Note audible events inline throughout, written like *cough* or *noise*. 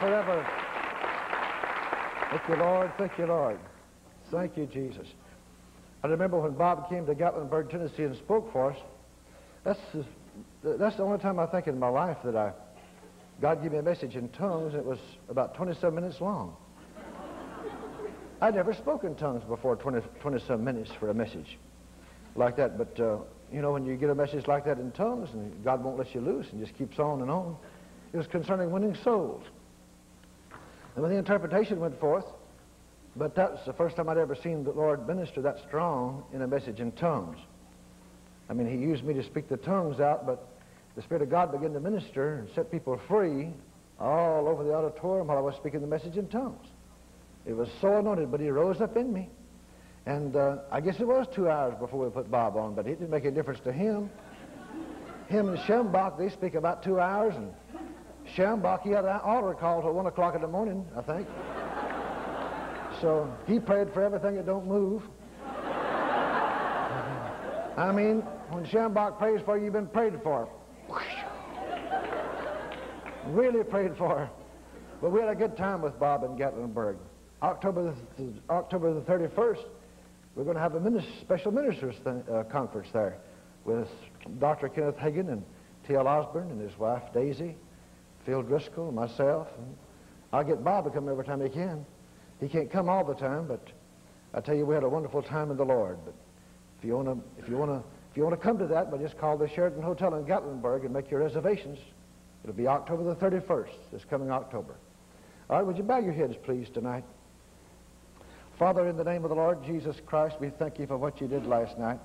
forever. Thank you, Lord. Thank you, Lord. Thank you, Jesus. I remember when Bob came to Gatlinburg, Tennessee and spoke for us. That's the, that's the only time I think in my life that I God gave me a message in tongues. It was about 27 minutes long. I'd never spoken tongues before 20, 27 minutes for a message like that. But, uh, you know, when you get a message like that in tongues and God won't let you loose and just keeps on and on, it was concerning winning souls. And when the interpretation went forth, but that's the first time I'd ever seen the Lord minister that strong in a message in tongues. I mean, he used me to speak the tongues out, but the Spirit of God began to minister and set people free all over the auditorium while I was speaking the message in tongues. It was so anointed, but he rose up in me. And uh, I guess it was two hours before we put Bob on, but it didn't make any difference to him. Him and Schambach, they speak about two hours, and Schambach, he had an altar call till 1 o'clock in the morning, I think. So he prayed for everything that don't move. I mean, when Schambach prays for you, you've been prayed for. Really prayed for. But we had a good time with Bob in Gatlinburg. October the, October the 31st, we're going to have a special ministers th- uh, conference there with Dr. Kenneth Hagin and T.L. Osborn and his wife Daisy, Phil Driscoll, myself. I'll get Bob to come every time he can. He can't come all the time, but I tell you, we had a wonderful time in the Lord. But if you want to, if you want to, if you want to come to that, well, just call the Sheraton Hotel in Gatlinburg and make your reservations. It'll be October the 31st, this coming October. All right, would you bow your heads, please, tonight? Father, in the name of the Lord Jesus Christ, we thank you for what you did last night.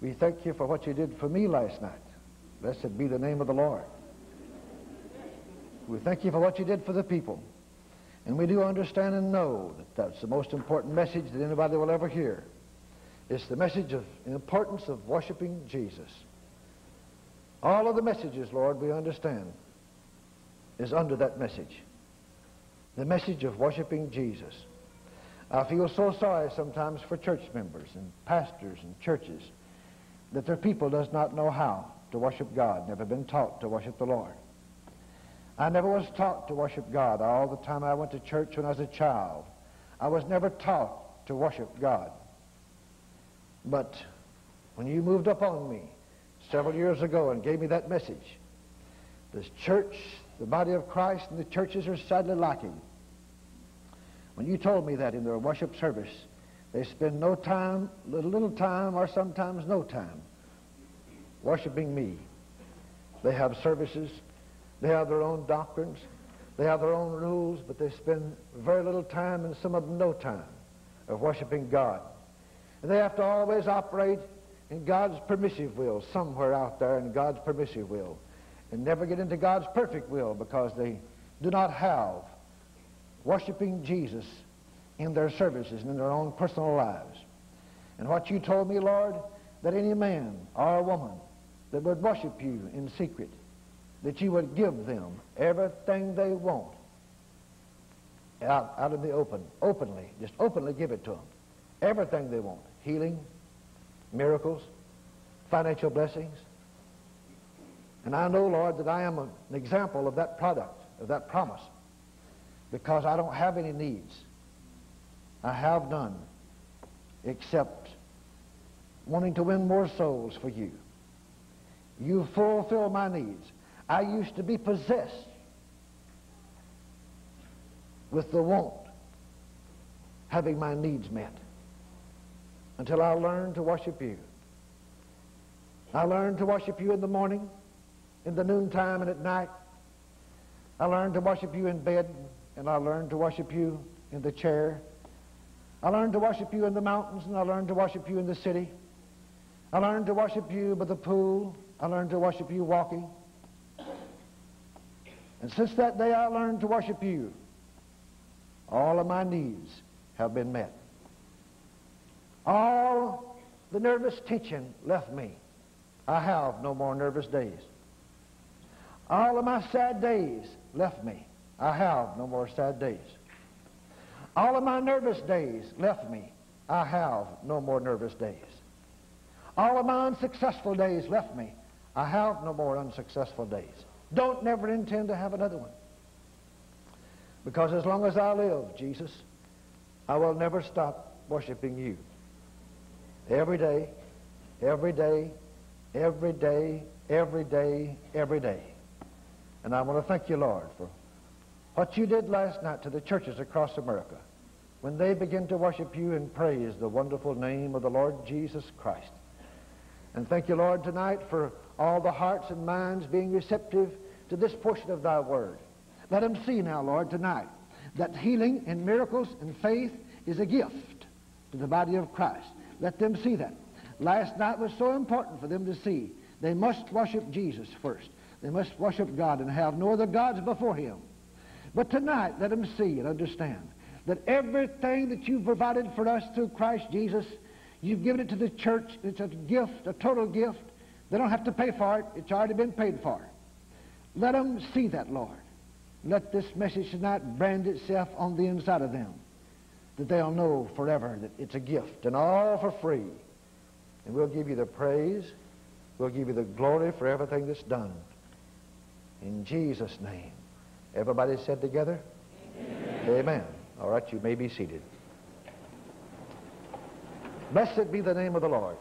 We thank you for what you did for me last night. Blessed be the name of the Lord. We thank you for what you did for the people. And we do understand and know that that's the most important message that anybody will ever hear. It's the message of the importance of worshiping Jesus. All of the messages, Lord, we understand is under that message. The message of worshiping Jesus. I feel so sorry sometimes for church members and pastors and churches that their people does not know how to worship God, never been taught to worship the Lord. I never was taught to worship God all the time I went to church when I was a child. I was never taught to worship God. But when you moved up on me several years ago and gave me that message, this church, the body of Christ, and the churches are sadly lacking. When you told me that in their worship service, they spend no time, little time, or sometimes no time worshiping me. They have services they have their own doctrines. They have their own rules, but they spend very little time, and some of them no time, of worshiping God. And they have to always operate in God's permissive will, somewhere out there in God's permissive will, and never get into God's perfect will because they do not have worshiping Jesus in their services and in their own personal lives. And what you told me, Lord, that any man or woman that would worship you in secret that you would give them everything they want out, out in the open, openly, just openly give it to them. Everything they want. Healing, miracles, financial blessings. And I know, Lord, that I am an example of that product, of that promise, because I don't have any needs. I have none except wanting to win more souls for you. You fulfill my needs. I used to be possessed with the want, having my needs met, until I learned to worship you. I learned to worship you in the morning, in the noontime, and at night. I learned to worship you in bed, and I learned to worship you in the chair. I learned to worship you in the mountains, and I learned to worship you in the city. I learned to worship you by the pool. I learned to worship you walking. And since that day I learned to worship you, all of my needs have been met. All the nervous tension left me. I have no more nervous days. All of my sad days left me. I have no more sad days. All of my nervous days left me. I have no more nervous days. All of my unsuccessful days left me. I have no more unsuccessful days. Don't never intend to have another one. Because as long as I live, Jesus, I will never stop worshiping you. Every day, every day, every day, every day, every day. And I want to thank you, Lord, for what you did last night to the churches across America when they begin to worship you and praise the wonderful name of the Lord Jesus Christ. And thank you, Lord, tonight for all the hearts and minds being receptive to this portion of thy word. Let them see now, Lord, tonight, that healing and miracles and faith is a gift to the body of Christ. Let them see that. Last night was so important for them to see. They must worship Jesus first. They must worship God and have no other gods before him. But tonight, let them see and understand that everything that you've provided for us through Christ Jesus, you've given it to the church. It's a gift, a total gift. They don't have to pay for it. It's already been paid for. Let them see that, Lord. Let this message tonight brand itself on the inside of them, that they'll know forever that it's a gift and all for free. And we'll give you the praise. We'll give you the glory for everything that's done. In Jesus' name. Everybody said together? Amen. Amen. All right, you may be seated. Blessed be the name of the Lord.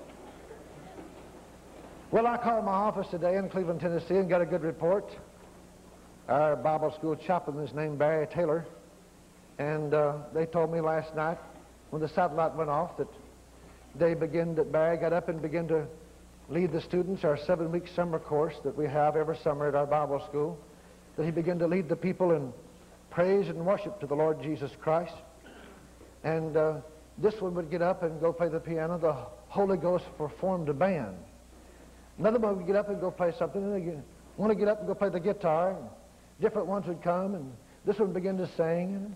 Well, I called my office today in Cleveland, Tennessee, and got a good report. Our Bible school chaplain is named Barry Taylor, and uh, they told me last night when the satellite went off that they began, that Barry got up and began to lead the students our seven-week summer course that we have every summer at our Bible school, that he began to lead the people in praise and worship to the Lord Jesus Christ. And uh, this one would get up and go play the piano. The Holy Ghost performed a band. Another one would get up and go play something, and they want to get up and go play the guitar. Different ones would come, and this one begin to sing.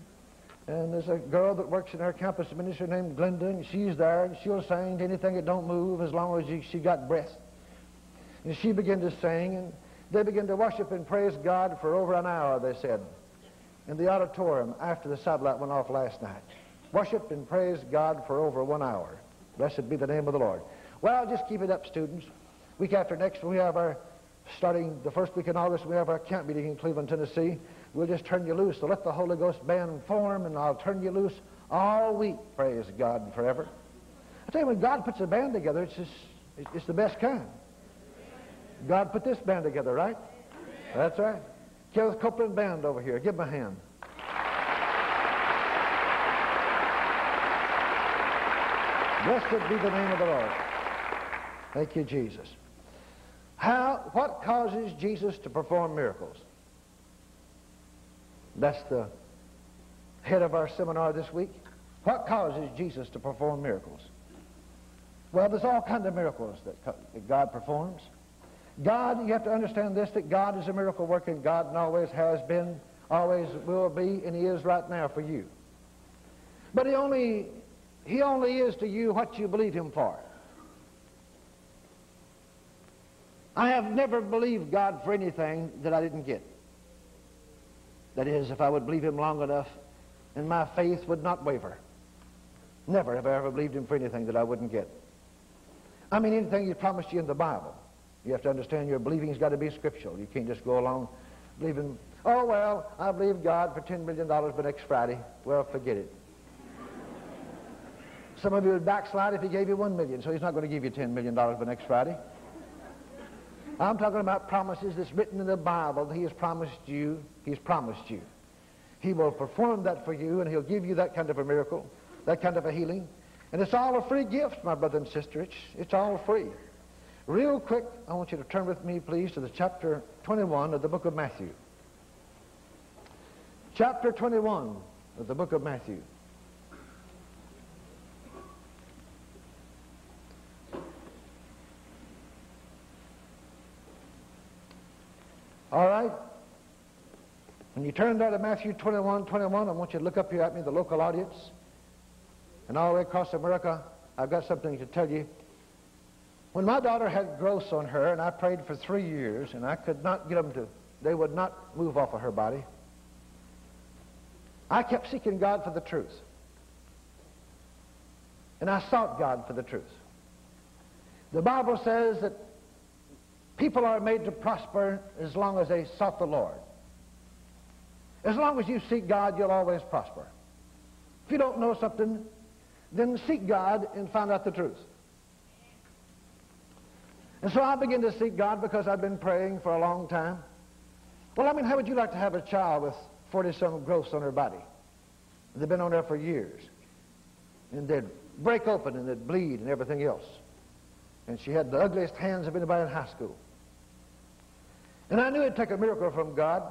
And, and there's a girl that works in our campus ministry named Glenda, and she's there, and she'll sing to anything that don't move as long as she, she got breath. And she began to sing, and they began to worship and praise God for over an hour, they said, in the auditorium after the satellite went off last night. Worshiped and praised God for over one hour. Blessed be the name of the Lord. Well, just keep it up, students. Week after next, we have our, starting the first week in August, we have our camp meeting in Cleveland, Tennessee. We'll just turn you loose. So let the Holy Ghost band form, and I'll turn you loose all week. Praise God forever. I tell you, when God puts a band together, it's just, it's the best kind. God put this band together, right? That's right. Kenneth Copeland Band over here. Give them a hand. Blessed be the name of the Lord. Thank you, Jesus. How, what causes Jesus to perform miracles? That's the head of our seminar this week. What causes Jesus to perform miracles? Well, there's all kinds of miracles that, that God performs. God, you have to understand this, that God is a miracle working God and always has been, always will be, and He is right now for you. But He only, He only is to you what you believe Him for. I have never believed God for anything that I didn't get. That is, if I would believe Him long enough, and my faith would not waver. Never have I ever believed Him for anything that I wouldn't get. I mean, anything He promised you in the Bible. You have to understand your believing's got to be scriptural. You can't just go along believing, oh, well, I believe God for $10 million by next Friday. Well, forget it. Some of you would backslide if he gave you 1 million, so he's not going to give you $10 million by next Friday. I'm talking about promises that's written in the Bible that he has promised you. He's promised you. He will perform that for you, and he'll give you that kind of a miracle, that kind of a healing. And it's all a free gift, my brother and sister. It's, it's all free. Real quick, I want you to turn with me, please, to the chapter 21 of the book of Matthew. Chapter 21 of the book of Matthew. All right? When you turn there to Matthew 21, 21, I want you to look up here at me, the local audience. And all the way across America, I've got something to tell you when my daughter had growths on her, and I prayed for three years, and I could not get them to, they would not move off of her body, I kept seeking God for the truth. And I sought God for the truth. The Bible says that People are made to prosper as long as they sought the Lord. As long as you seek God, you'll always prosper. If you don't know something, then seek God and find out the truth. And so I began to seek God because I've been praying for a long time. Well, I mean, how would you like to have a child with 40-some growths on her body? They've been on there for years. And they'd break open and they'd bleed and everything else. And she had the ugliest hands of anybody in high school. And I knew it'd take a miracle from God,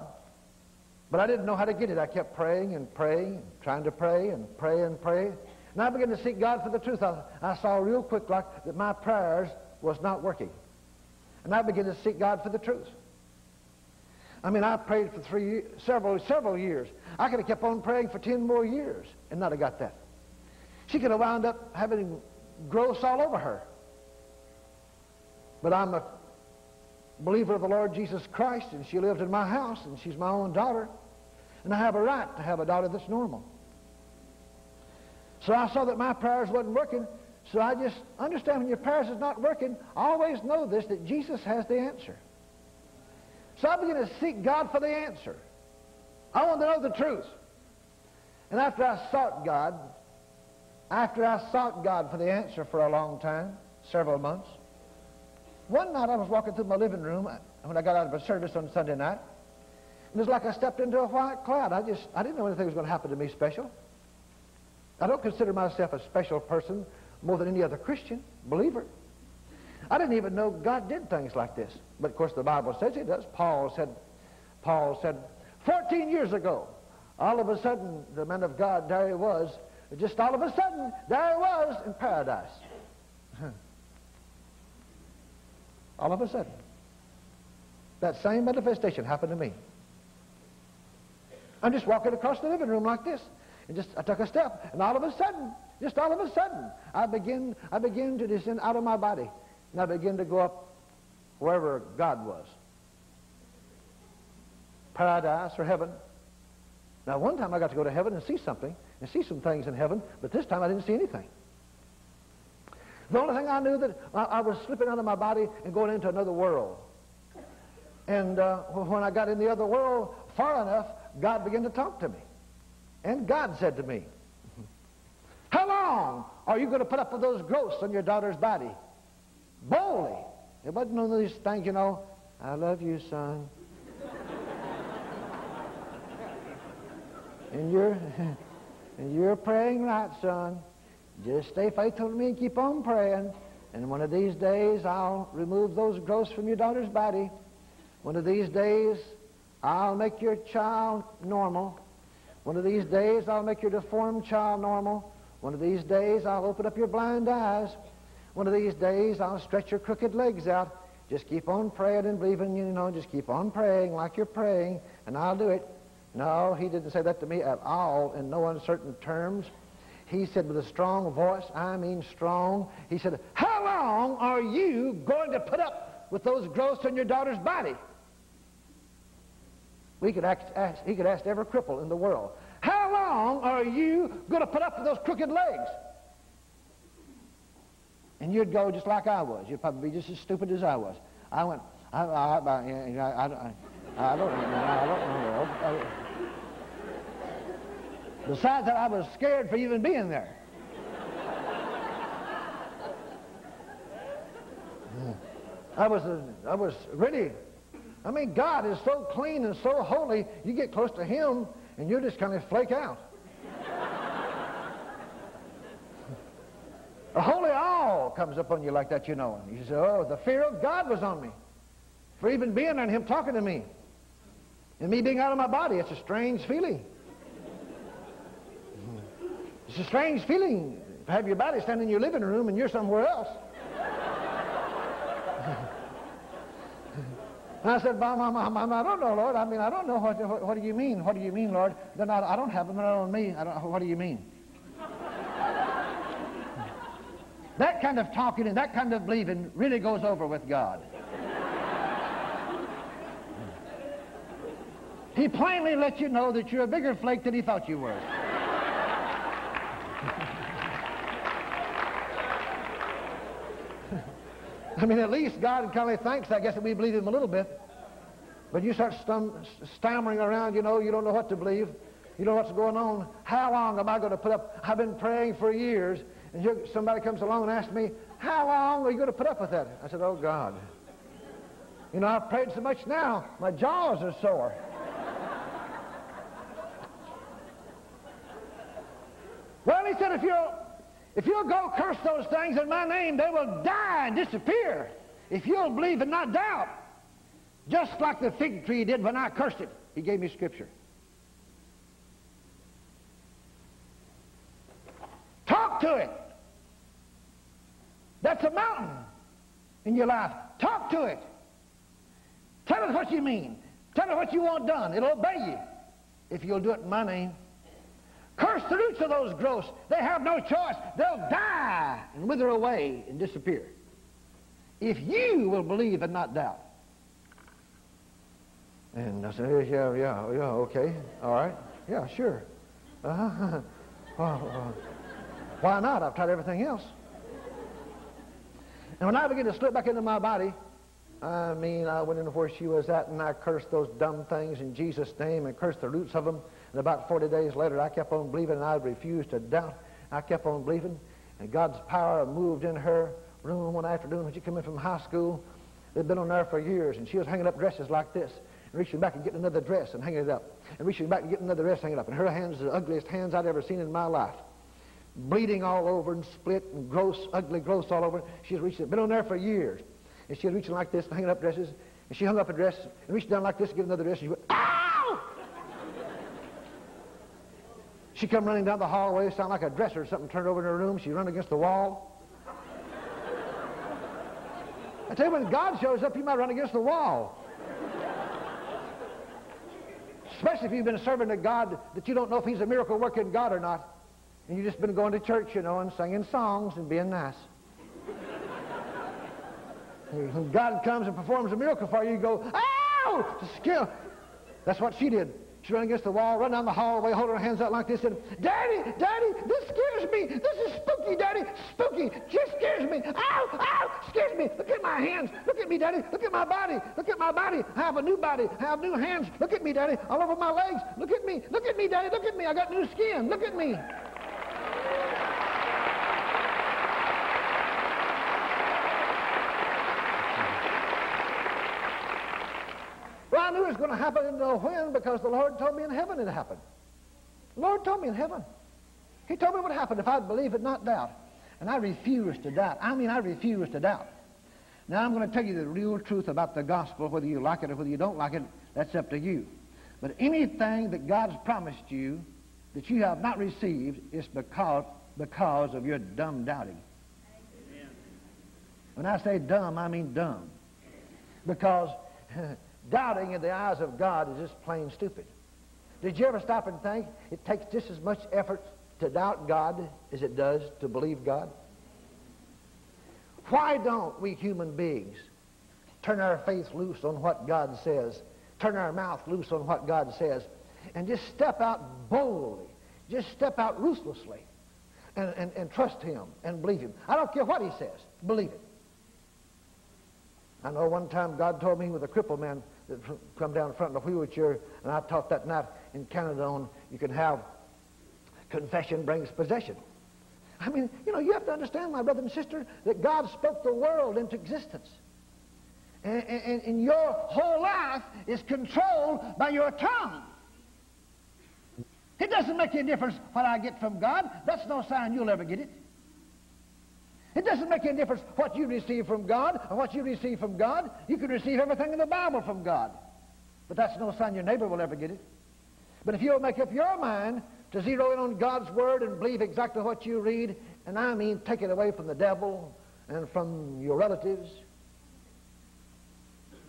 but I didn't know how to get it. I kept praying and praying, trying to pray and pray and pray. And I began to seek God for the truth. I, I saw real quick like that my prayers was not working. And I began to seek God for the truth. I mean, I prayed for three, several, several years. I could have kept on praying for 10 more years and not have got that. She could have wound up having growths all over her. But I'm a believer of the Lord Jesus Christ, and she lived in my house, and she's my own daughter. And I have a right to have a daughter that's normal. So I saw that my prayers wasn't working, so I just understand when your prayers is not working, always know this, that Jesus has the answer. So I began to seek God for the answer. I wanted to know the truth. And after I sought God, after I sought God for the answer for a long time, several months, one night I was walking through my living room uh, when I got out of a service on Sunday night. And it was like I stepped into a white cloud. I just, I didn't know anything was going to happen to me special. I don't consider myself a special person more than any other Christian, believer. I didn't even know God did things like this. But of course the Bible says he does. Paul said, Paul said, 14 years ago, all of a sudden the man of God, there he was, just all of a sudden, there he was in paradise. All of a sudden. That same manifestation happened to me. I'm just walking across the living room like this. And just I took a step, and all of a sudden, just all of a sudden, I begin I begin to descend out of my body. And I begin to go up wherever God was. Paradise or heaven. Now one time I got to go to heaven and see something, and see some things in heaven, but this time I didn't see anything. The only thing I knew that I, I was slipping out of my body and going into another world. And uh, when I got in the other world far enough, God began to talk to me. And God said to me, How long are you going to put up with those growths on your daughter's body? Boldly. It wasn't one of these things, you know, I love you, son. *laughs* and you're *laughs* and you're praying right, son. Just stay faithful to me and keep on praying. And one of these days, I'll remove those growths from your daughter's body. One of these days, I'll make your child normal. One of these days, I'll make your deformed child normal. One of these days, I'll open up your blind eyes. One of these days, I'll stretch your crooked legs out. Just keep on praying and believing, you know, just keep on praying like you're praying, and I'll do it. No, he didn't say that to me at all in no uncertain terms. He said with a strong voice, I mean strong, he said, How long are you going to put up with those growths on your daughter's body? We could ask, ask, he could ask every cripple in the world, How long are you going to put up with those crooked legs? And you'd go just like I was. You'd probably be just as stupid as I was. I went, I, I, I, I, I, I don't, know. I don't know. Besides that, I was scared for even being there. I was, uh, I was really, I mean, God is so clean and so holy, you get close to Him and you just kind of flake out. A holy awe comes upon you like that, you know. And you say, oh, the fear of God was on me. For even being there and Him talking to me. And me being out of my body, it's a strange feeling. It's a strange feeling to have your body standing in your living room and you're somewhere else. I said, Mom, Mom, Mom, I don't know, Lord. I mean, I don't know. What, what, what do you mean? What do you mean, Lord? Then I, I don't have them on me. I don't, what do you mean? that kind of talking and that kind of believing really goes over with God. he plainly let you know that you're a bigger flake than he thought you were. I mean, at least God kind of thanks, I guess, that we believe him a little bit. But you start stum- stammering around, you know, you don't know what to believe. You know what's going on. How long am I going to put up? I've been praying for years. And somebody comes along and asks me, how long are you going to put up with that? I said, oh, God. You know, I've prayed so much now, my jaws are sore. well, he said, if you'll, if you'll go curse those things in my name, they will die and disappear. If you'll believe and not doubt. Just like the fig tree did when I cursed it. He gave me scripture. Talk to it. That's a mountain in your life. Talk to it. Tell it what you mean. Tell it what you want done. It'll obey you if you'll do it in my name. Curse the roots of those growths. They have no choice. They'll die and wither away and disappear. If you will believe and not doubt. And I said, yeah, yeah, yeah, okay, all right, yeah, sure. Uh-huh. *laughs* Well, uh, why not? I've tried everything else. And when I began to slip back into my body, I mean, I went into where she was at and I cursed those dumb things in Jesus' name and cursed the roots of them. And about 40 days later, I kept on believing and I refused to doubt. I kept on believing. And God's power moved in her room one afternoon when she came in from high school. They'd been on there for years, and she was hanging up dresses like this and reaching back and getting another dress and hanging it up, and reaching back and getting another dress hanging up. And her hands are the ugliest hands I'd ever seen in my life. Bleeding all over and split and gross, ugly growths all over. She's reaching, been on there for years. And she was reaching like this and hanging up dresses. And she hung up a dress and reached down like this to get another dress. And she went, ow! She come running down the hallway, sound like a dresser or something turned over in her room. She run against the wall. I tell you, when God shows up, you might run against the wall. Especially if you've been serving a God that you don't know if he's a miracle working God or not. And you've just been going to church, you know, and singing songs and being nice. when God comes and performs a miracle for you, you go, ow! Skill. That's what she did. She ran against the wall, run down the hallway, holding her hands out like this, and Daddy, Daddy, this scares me. This is spooky, Daddy. Spooky. Just scares me. Ow, ow, scares me. Look at my hands. Look at me, Daddy. Look at my body. Look at my body. I have a new body. I have new hands. Look at me, Daddy. All over my legs. Look at me. Look at me, Daddy. Look at me. I got new skin. Look at me. I knew it was going to happen in the when because the Lord told me in heaven it happened. The Lord told me in heaven. He told me what happened if I'd believe it, not doubt. And I refuse to doubt. I mean, I refuse to doubt. Now, I'm going to tell you the real truth about the gospel, whether you like it or whether you don't like it, that's up to you. But anything that God's promised you that you have not received is because, because of your dumb doubting. When I say dumb, I mean dumb. Because *laughs* Doubting in the eyes of God is just plain stupid. Did you ever stop and think it takes just as much effort to doubt God as it does to believe God? Why don't we human beings turn our faith loose on what God says, turn our mouth loose on what God says, and just step out boldly, just step out ruthlessly, and, and, and trust Him and believe Him? I don't care what He says, believe it. I know one time God told me with a crippled man come down in front in a wheelchair, and I taught that night in Canada on you can have confession brings possession. I mean, you know, you have to understand, my brother and sister, that God spoke the world into existence. And, and, and your whole life is controlled by your tongue. It doesn't make any difference what I get from God. That's no sign you'll ever get it. It doesn't make any difference what you receive from God or what you receive from God. You can receive everything in the Bible from God. But that's no sign your neighbor will ever get it. But if you'll make up your mind to zero in on God's Word and believe exactly what you read, and I mean take it away from the devil and from your relatives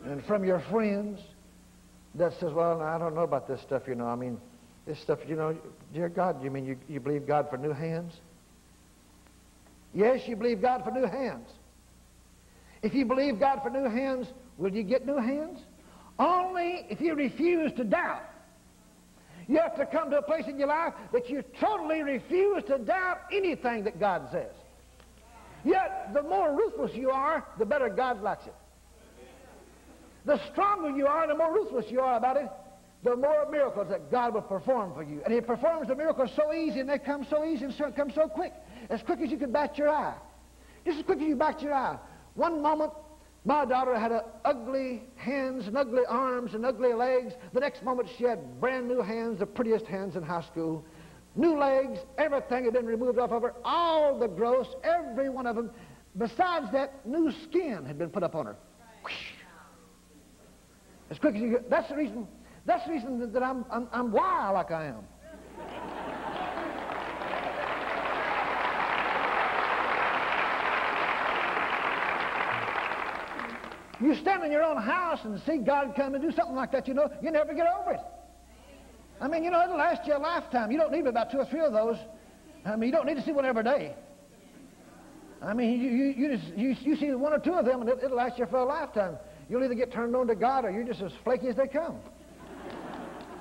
and from your friends that says, well, I don't know about this stuff, you know. I mean, this stuff, you know, dear God, you mean you, you believe God for new hands? Yes, you believe God for new hands. If you believe God for new hands, will you get new hands? Only if you refuse to doubt. You have to come to a place in your life that you totally refuse to doubt anything that God says. Yet, the more ruthless you are, the better God likes it. The stronger you are, and the more ruthless you are about it, the more miracles that God will perform for you. And He performs the miracles so easy, and they come so easy and so, come so quick. As quick as you could bat your eye. Just as quick as you bat your eye. One moment, my daughter had ugly hands and ugly arms and ugly legs. The next moment, she had brand new hands, the prettiest hands in high school. New legs, everything had been removed off of her. All the growths, every one of them. Besides that, new skin had been put up on her. As quick as you get. That's the reason. That's the reason that I'm, I'm, I'm wild like I am. You stand in your own house and see God come and do something like that, you know, you never get over it. I mean, you know, it'll last you a lifetime. You don't need about two or three of those. I mean, you don't need to see one every day. I mean, you, you, you, just, you, you see one or two of them, and it, will last you for a lifetime. You'll either get turned on to God, or you're just as flaky as they come.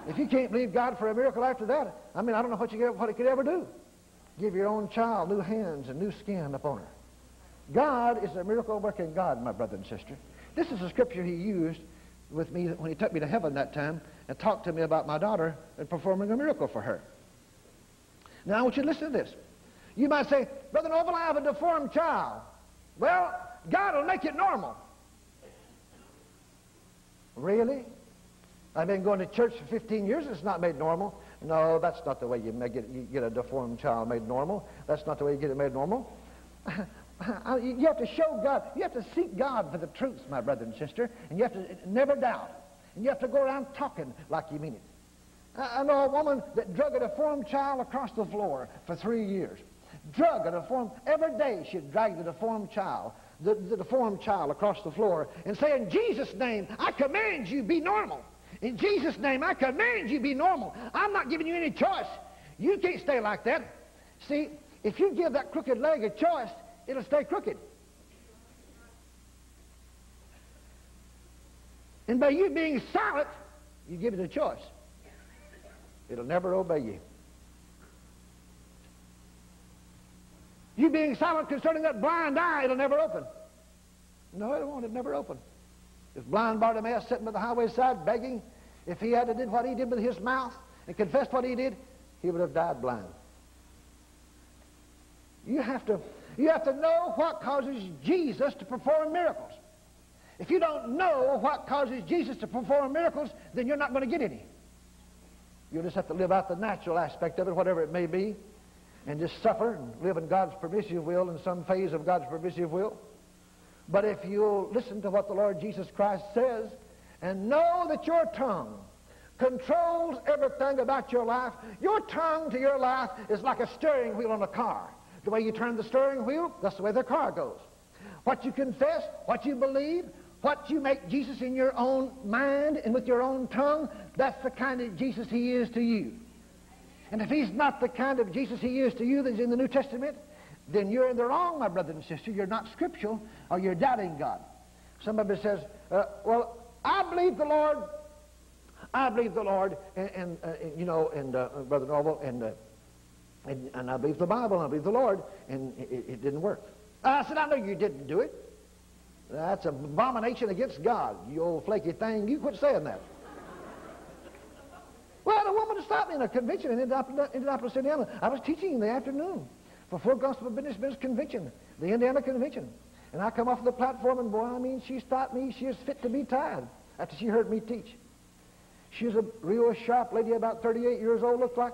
if you can't believe God for a miracle after that, I mean, I don't know what, you, what it could ever do. Give your own child new hands and new skin upon her. God is a miracle-working God, my brother and sister. This is a scripture he used with me when he took me to heaven that time and talked to me about my daughter and performing a miracle for her. Now, I want you to listen to this. You might say, Brother Norvel, I have a deformed child. Well, God will make it normal. Really? I've been going to church for 15 years and it's not made normal. No, that's not the way you, make it, you get a deformed child made normal. That's not the way you get it made normal. *laughs* *laughs* you have to show God. You have to seek God for the truth, my brother and sister. And you have to never doubt. And you have to go around talking like you mean it. I know a woman that drug a deformed child across the floor for three years. Drug a deformed, every day she'd drag the deformed child, the, the deformed child across the floor and say, in Jesus' name, I command you be normal. In Jesus' name, I command you be normal. I'm not giving you any choice. You can't stay like that. See, if you give that crooked leg a choice, it'll stay crooked. And by you being silent, you give it a choice. It'll never obey you. You being silent concerning that blind eye, it'll never open. No, it won't. It'll never open. If blind Bartimaeus sitting by the highway side begging, if he had did what he did with his mouth and confessed what he did, he would have died blind. You have to, you have to know what causes Jesus to perform miracles. If you don't know what causes Jesus to perform miracles, then you're not going to get any. You'll just have to live out the natural aspect of it, whatever it may be, and just suffer and live in God's permissive will in some phase of God's permissive will. But if you'll listen to what the Lord Jesus Christ says and know that your tongue controls everything about your life, your tongue to your life is like a steering wheel on a car. The way you turn the steering wheel, that's the way the car goes. What you confess, what you believe, what you make Jesus in your own mind and with your own tongue, that's the kind of Jesus he is to you. And if he's not the kind of Jesus he is to you that's in the New Testament, then you're in the wrong, my brother and sister. You're not scriptural or you're doubting God. Somebody says, uh, well, I believe the Lord. I believe the Lord, and, and uh, you know, and uh, Brother Norvel, and, uh, and, and I believe the Bible, and I believe the Lord, and it, it didn't work. I said, I know you didn't do it. That's an abomination against God, you old flaky thing. You quit saying that. well, the woman stopped me in a convention in Indianapolis, Indiana. I was teaching in the afternoon for Full Gospel Business Business Convention, the Indiana Convention. And I come off the platform, and boy, I mean, she stopped me. She was fit to be tied after she heard me teach. She a real sharp lady, about 38 years old, looked like.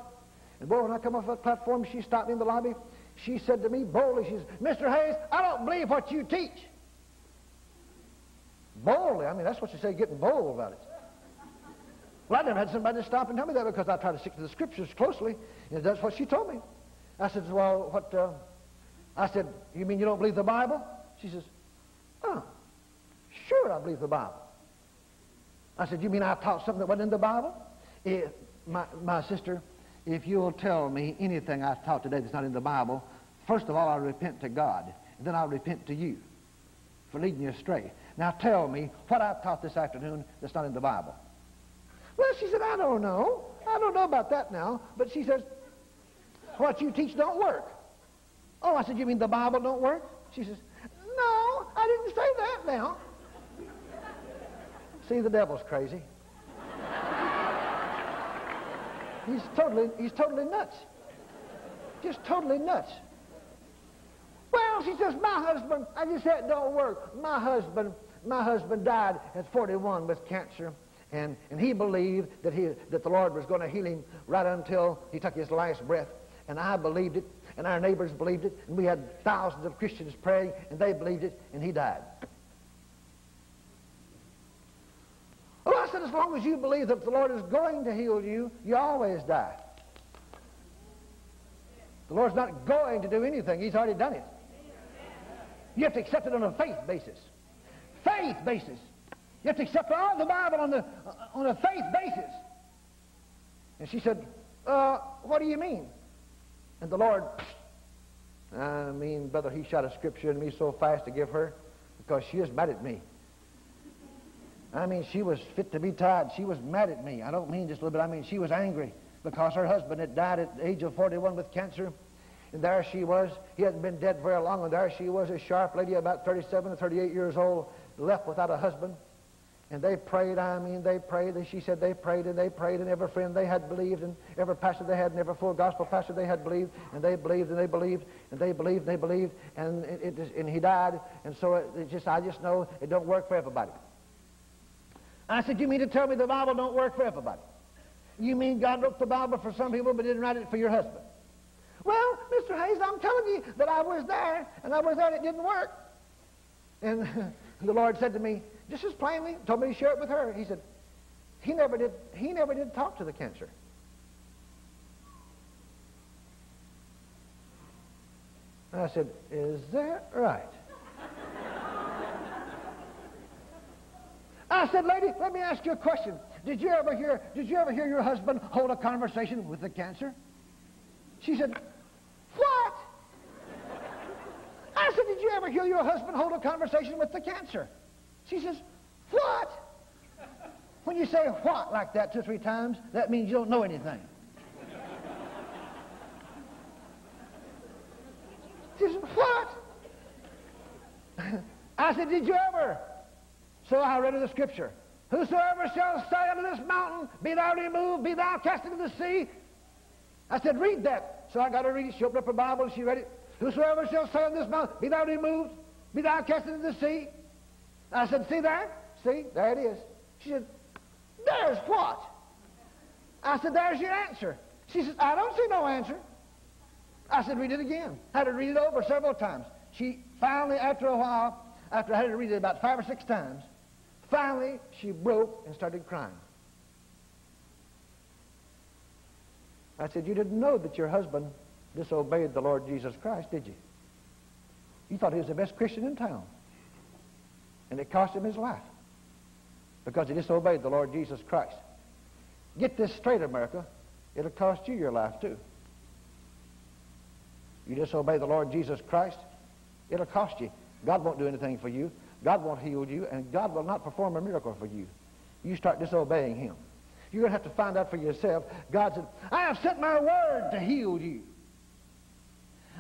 And boy, when I come off that platform, she stopped me in the lobby. She said to me boldly, she says, Mr. Hayes, I don't believe what you teach. Boldly. I mean, that's what you say, getting bold about it. Well, I never had somebody stop and tell me that because I try to stick to the scriptures closely. And that's what she told me. I said, well, what, uh, I said, you mean you don't believe the Bible? She says, oh, sure I believe the Bible. I said, you mean I taught something that wasn't in the Bible? If, my, my sister, if you'll tell me anything I've taught today that's not in the Bible, first of all, I'll repent to God. And then I'll repent to you for leading you astray. Now tell me what I've taught this afternoon that's not in the Bible. Well, she said, I don't know. I don't know about that now. But she says, what you teach don't work. Oh, I said, you mean the Bible don't work? She says, No, I didn't say that now. See, the devil's crazy. He's totally, he's totally nuts. Just totally nuts. Well, she says, my husband, I just said it don't work. My husband, my husband died at 41 with cancer. And, and he believed that, he, that the Lord was going to heal him right until he took his last breath. And I believed it, and our neighbors believed it, and we had thousands of Christians praying, and they believed it, and he died. Well, I said, as long as you believe that the Lord is going to heal you, you always die. The Lord's not going to do anything. He's already done it. You have to accept it on a faith basis. Faith basis. You have to accept all the Bible on, the, uh, on a faith basis. And she said, uh, what do you mean? And the Lord, I mean, brother, he shot a scripture in me so fast to give her because she is mad at me. I mean, she was fit to be tied. She was mad at me. I don't mean just a little bit. I mean, she was angry because her husband had died at the age of 41 with cancer. And there she was. He hadn't been dead very long, and there she was, a sharp lady, about 37 or 38 years old, left without a husband. And they prayed, I mean, they prayed. And she said they prayed and they prayed, and every friend they had believed, and every pastor they had, and every full gospel pastor they had believed, and they believed and they believed, and they believed and they believed, and, it, it, and he died. And so it, it just, I just know it don't work for everybody. I said, you mean to tell me the Bible don't work for everybody? You mean God wrote the Bible for some people but didn't write it for your husband? Well, Mr. Hayes, I'm telling you that I was there, and I was there and it didn't work. And *laughs* the Lord said to me, just as plainly, told me to share it with her. He said, he never did, he never did talk to the cancer. And I said, is that right? I said, lady, let me ask you a question. Did you ever hear, did you ever hear your husband hold a conversation with the cancer? She said, what? I said, did you ever hear your husband hold a conversation with the cancer? She says, what? When you say what like that two or three times, that means you don't know anything. She says, what? *laughs* I said, did you ever? So I read in the scripture, whosoever shall say unto this mountain, be thou removed, be thou cast into the sea. I said, read that. So I got her read it. She opened up her Bible and she read it. Whosoever shall say unto this mountain, be thou removed, be thou cast into the sea. I said, see that? See? There it is. She said, there's what? I said, there's your answer. She said, I don't see no answer. I said, read it again. I had to read it over several times. She finally, after a while, after I had to read it about five or six times, finally she broke and started crying. I said, you didn't know that your husband disobeyed the Lord Jesus Christ, did you? You thought he was the best Christian in town. And it cost him his life because he disobeyed the Lord Jesus Christ. Get this straight, America. It'll cost you your life, too. You disobey the Lord Jesus Christ, it'll cost you. God won't do anything for you. God won't heal you, and God will not perform a miracle for you. You start disobeying him. You're going to have to find out for yourself. God said, I have sent my word to heal you.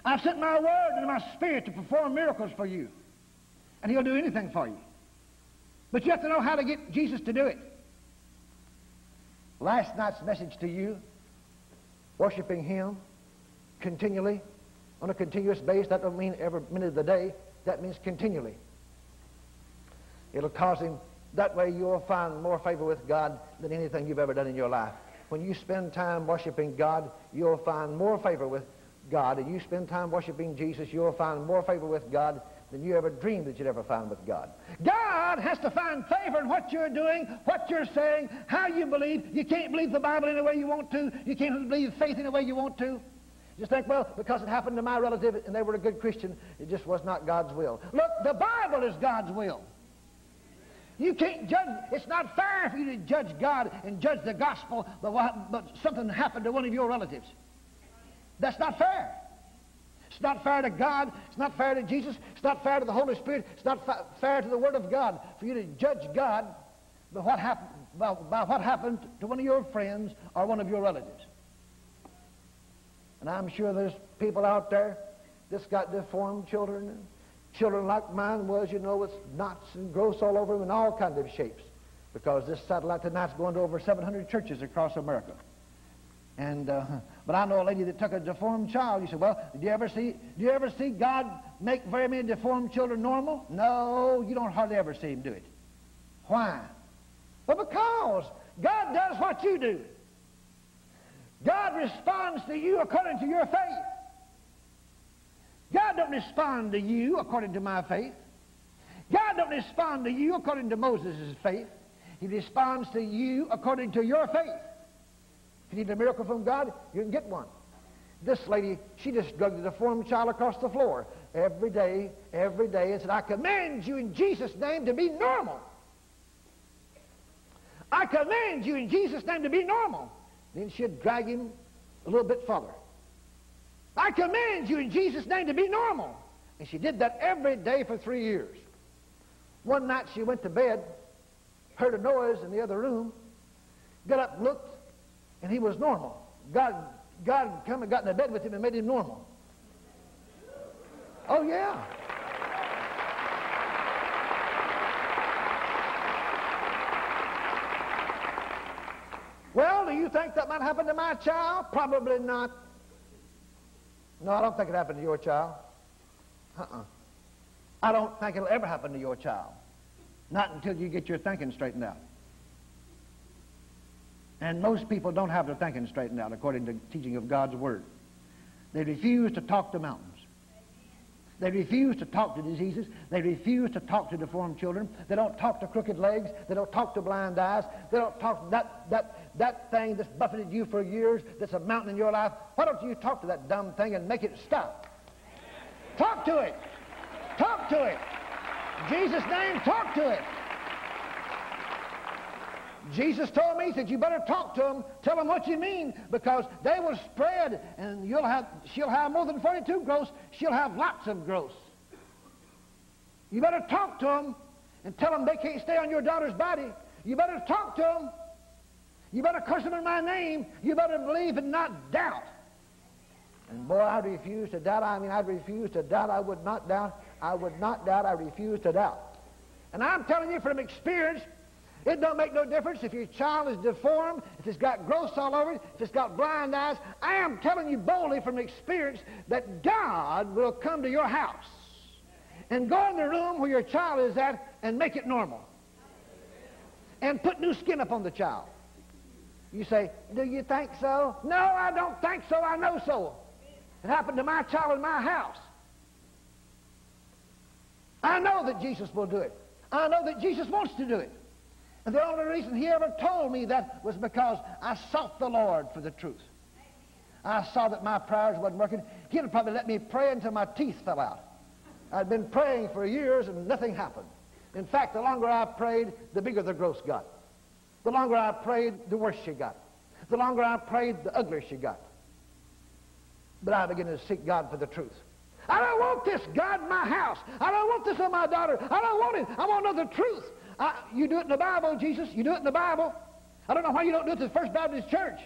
I've sent my word and my spirit to perform miracles for you. And he'll do anything for you. But you have to know how to get Jesus to do it. Last night's message to you, worshiping him continually, on a continuous basis, that doesn't mean every minute of the day. That means continually. It'll cause him, that way you'll find more favor with God than anything you've ever done in your life. When you spend time worshiping God, you'll find more favor with God. And you spend time worshiping Jesus, you'll find more favor with God than you ever dreamed that you'd ever find with God. God has to find favor in what you're doing, what you're saying, how you believe. You can't believe the Bible in any way you want to. You can't believe faith in any way you want to. Just think, well, because it happened to my relative and they were a good Christian, it just was not God's will. Look, the Bible is God's will. You can't judge. It's not fair for you to judge God and judge the gospel, but, what, but something happened to one of your relatives. That's not fair. It's not fair to God. It's not fair to Jesus. It's not fair to the Holy Spirit. It's not fa fair to the Word of God for you to judge God by what, by, by what happened to one of your friends or one of your relatives. And I'm sure there's people out there that's got deformed children Children like mine was, you know, with knots and growths all over them in all kinds of shapes. Because this satellite tonight's going to over 700 churches across America. And uh, *laughs* but I know a lady that took a deformed child. You said, well, did you ever see? Do you ever see God make very many deformed children normal? No, you don't hardly ever see Him do it. Why? Well, because God does what you do. God responds to you according to your faith. God don't respond to you according to my faith. God don't respond to you according to Moses' faith. He responds to you according to your faith. If you need a miracle from God, you can get one. This lady, she just drugged the deformed child across the floor every day, every day, and said, I command you in Jesus' name to be normal. I command you in Jesus' name to be normal. Then she'd drag him a little bit further. I command you in Jesus' name to be normal. And she did that every day for three years. One night she went to bed, heard a noise in the other room, got up, looked, and he was normal. God, God come and got in the bed with him and made him normal. Oh, yeah. Well, do you think that might happen to my child? Probably not. No, I don't think it happened to your child. Uh-uh. I don't think it'll ever happen to your child. Not until you get your thinking straightened out. And most people don't have their thinking straightened out according to teaching of God's Word. They refuse to talk to mountains. They refuse to talk to diseases. They refuse to talk to deformed children. They don't talk to crooked legs. They don't talk to blind eyes. They don't talk that, that, that thing that's buffeted you for years, that's a mountain in your life. Why don't you talk to that dumb thing and make it stop? Talk to it. Talk to it. Jesus' name, talk to it. Jesus told me, he said, you better talk to them, tell them what you mean, because they will spread, and you'll have, she'll have more than 42 growths, she'll have lots of growths. You better talk to them and tell them they can't stay on your daughter's body. You better talk to them. You better curse them in my name. You better believe and not doubt. And boy, I refuse to doubt. I mean, I refuse to doubt. I would not doubt. I would not doubt. I refuse to doubt. And I'm telling you from experience, it don't make no difference if your child is deformed, if it's got growths all over it, if it's got blind eyes. I am telling you boldly from experience that God will come to your house and go in the room where your child is at and make it normal. And put new skin upon the child. You say, do you think so? No, I don't think so. I know so. It happened to my child in my house. I know that Jesus will do it. I know that Jesus wants to do it. And the only reason he ever told me that was because I sought the Lord for the truth. I saw that my prayers wasn't working. He'd probably let me pray until my teeth fell out. I'd been praying for years and nothing happened. In fact, the longer I prayed, the bigger the growth got. The longer I prayed, the worse she got. The longer I prayed, the uglier she got. But I began to seek God for the truth. I don't want this God in my house. I don't want this on my daughter. I don't want it. I want to know the truth. I, you do it in the Bible, Jesus. You do it in the Bible. I don't know why you don't do it to the First Baptist Church.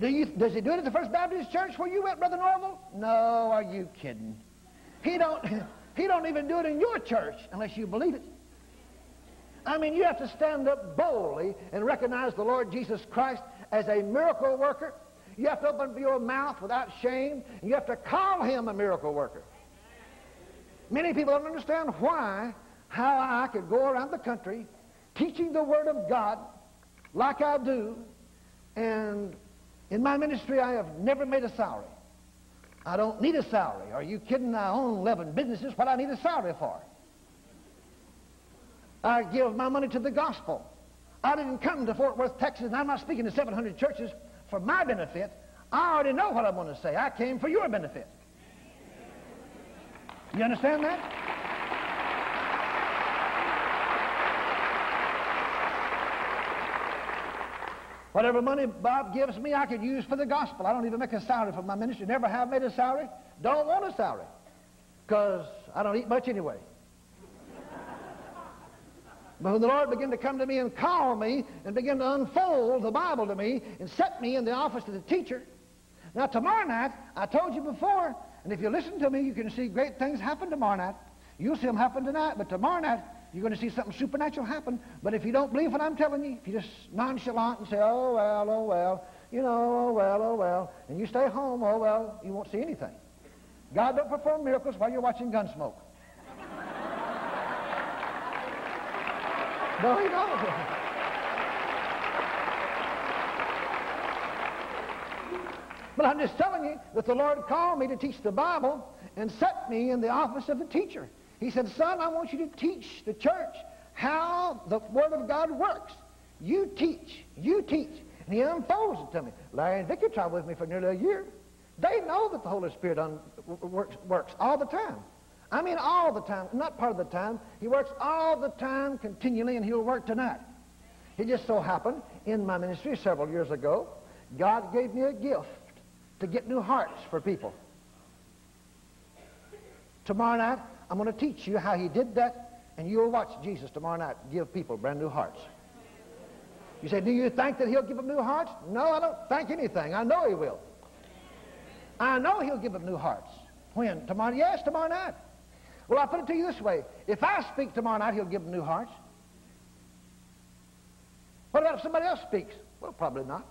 Do you, does he do it at the First Baptist Church where you went, Brother Norvel? No, are you kidding? He don't, *laughs* he don't even do it in your church unless you believe it. I mean, you have to stand up boldly and recognize the Lord Jesus Christ as a miracle worker. You have to open your mouth without shame, and you have to call him a miracle worker. Many people don't understand why how I could go around the country teaching the Word of God like I do, and in my ministry I have never made a salary. I don't need a salary. Are you kidding? I own 11 businesses. What I need a salary for? I give my money to the gospel. I didn't come to Fort Worth, Texas, and I'm not speaking to 700 churches for my benefit. I already know what I'm going to say. I came for your benefit. You understand that? Whatever money Bob gives me, I could use for the gospel. I don't even make a salary for my ministry. Never have made a salary. Don't want a salary. Because I don't eat much anyway. But when the Lord began to come to me and call me and begin to unfold the Bible to me and set me in the office of the teacher. Now, tomorrow night, I told you before, And if you listen to me, you can see great things happen tomorrow night. You'll see them happen tonight, but tomorrow night, you're going to see something supernatural happen. But if you don't believe what I'm telling you, if you're just nonchalant and say, oh, well, oh, well, you know, oh, well, oh, well, and you stay home, oh, well, you won't see anything. God don't perform miracles while you're watching Gunsmoke. No, he don't. But I'm just telling you that the Lord called me to teach the Bible and set me in the office of a teacher. He said, son, I want you to teach the church how the Word of God works. You teach. You teach. And he unfolds it to me. Larry and Vicky traveled with me for nearly a year. They know that the Holy Spirit works, works all the time. I mean all the time, not part of the time. He works all the time continually, and he'll work tonight. It just so happened in my ministry several years ago, God gave me a gift to get new hearts for people. Tomorrow night, I'm going to teach you how he did that, and you'll watch Jesus tomorrow night give people brand new hearts. You say, do you think that he'll give them new hearts? No, I don't think anything. I know he will. I know he'll give them new hearts. When? Tomorrow? Yes, tomorrow night. Well, I'll put it to you this way. If I speak tomorrow night, he'll give them new hearts. What about if somebody else speaks? Well, probably not.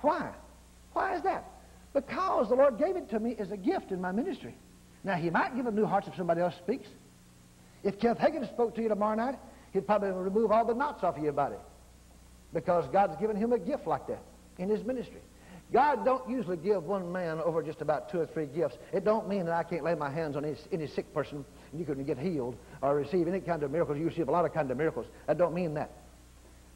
Why? Why is that? Because the Lord gave it to me as a gift in my ministry. Now, he might give them new hearts if somebody else speaks. If Kenneth Hagin spoke to you tomorrow night, he'd probably remove all the knots off of your body. Because God's given him a gift like that in his ministry. God don't usually give one man over just about two or three gifts. It don't mean that I can't lay my hands on any, any sick person and you can get healed or receive any kind of miracles. You receive a lot of kind of miracles. That don't mean that.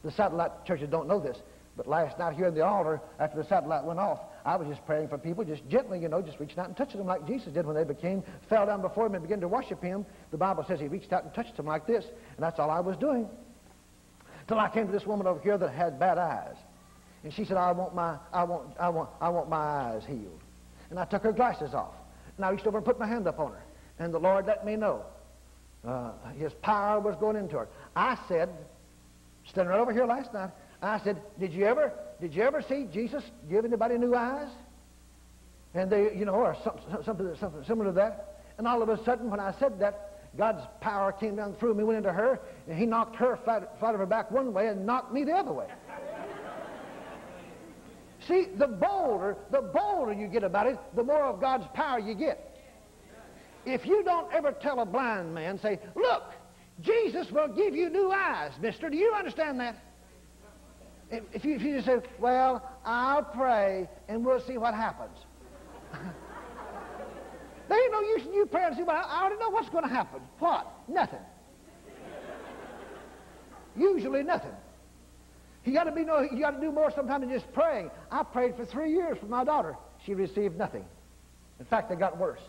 The satellite churches don't know this. But last night here in the altar, after the satellite went off, I was just praying for people, just gently, you know, just reaching out and touching them like Jesus did when they became, fell down before him and began to worship him. The Bible says he reached out and touched them like this, and that's all I was doing. Till I came to this woman over here that had bad eyes. And she said, I want my, I want, I want, I want my eyes healed. And I took her glasses off. And I reached over and put my hand up on her. And the Lord let me know. Uh, his power was going into her. I said, standing right over here last night, I said, did you ever, did you ever see Jesus give anybody new eyes? And they, you know, or something, something, something similar to that. And all of a sudden, when I said that, God's power came down through me, went into her, and he knocked her flat, flat of her back one way and knocked me the other way. See, the bolder, the bolder you get about it, the more of God's power you get. If you don't ever tell a blind man, say, look, Jesus will give you new eyes, mister. Do you understand that? If you, if you just say, well, I'll pray and we'll see what happens. *laughs* there ain't no use in you praying and see, well, I already know what's going to happen. What? Nothing. Usually nothing. You got to be no, you got to do more sometimes than just praying. I prayed for three years for my daughter. She received nothing. In fact, it got worse.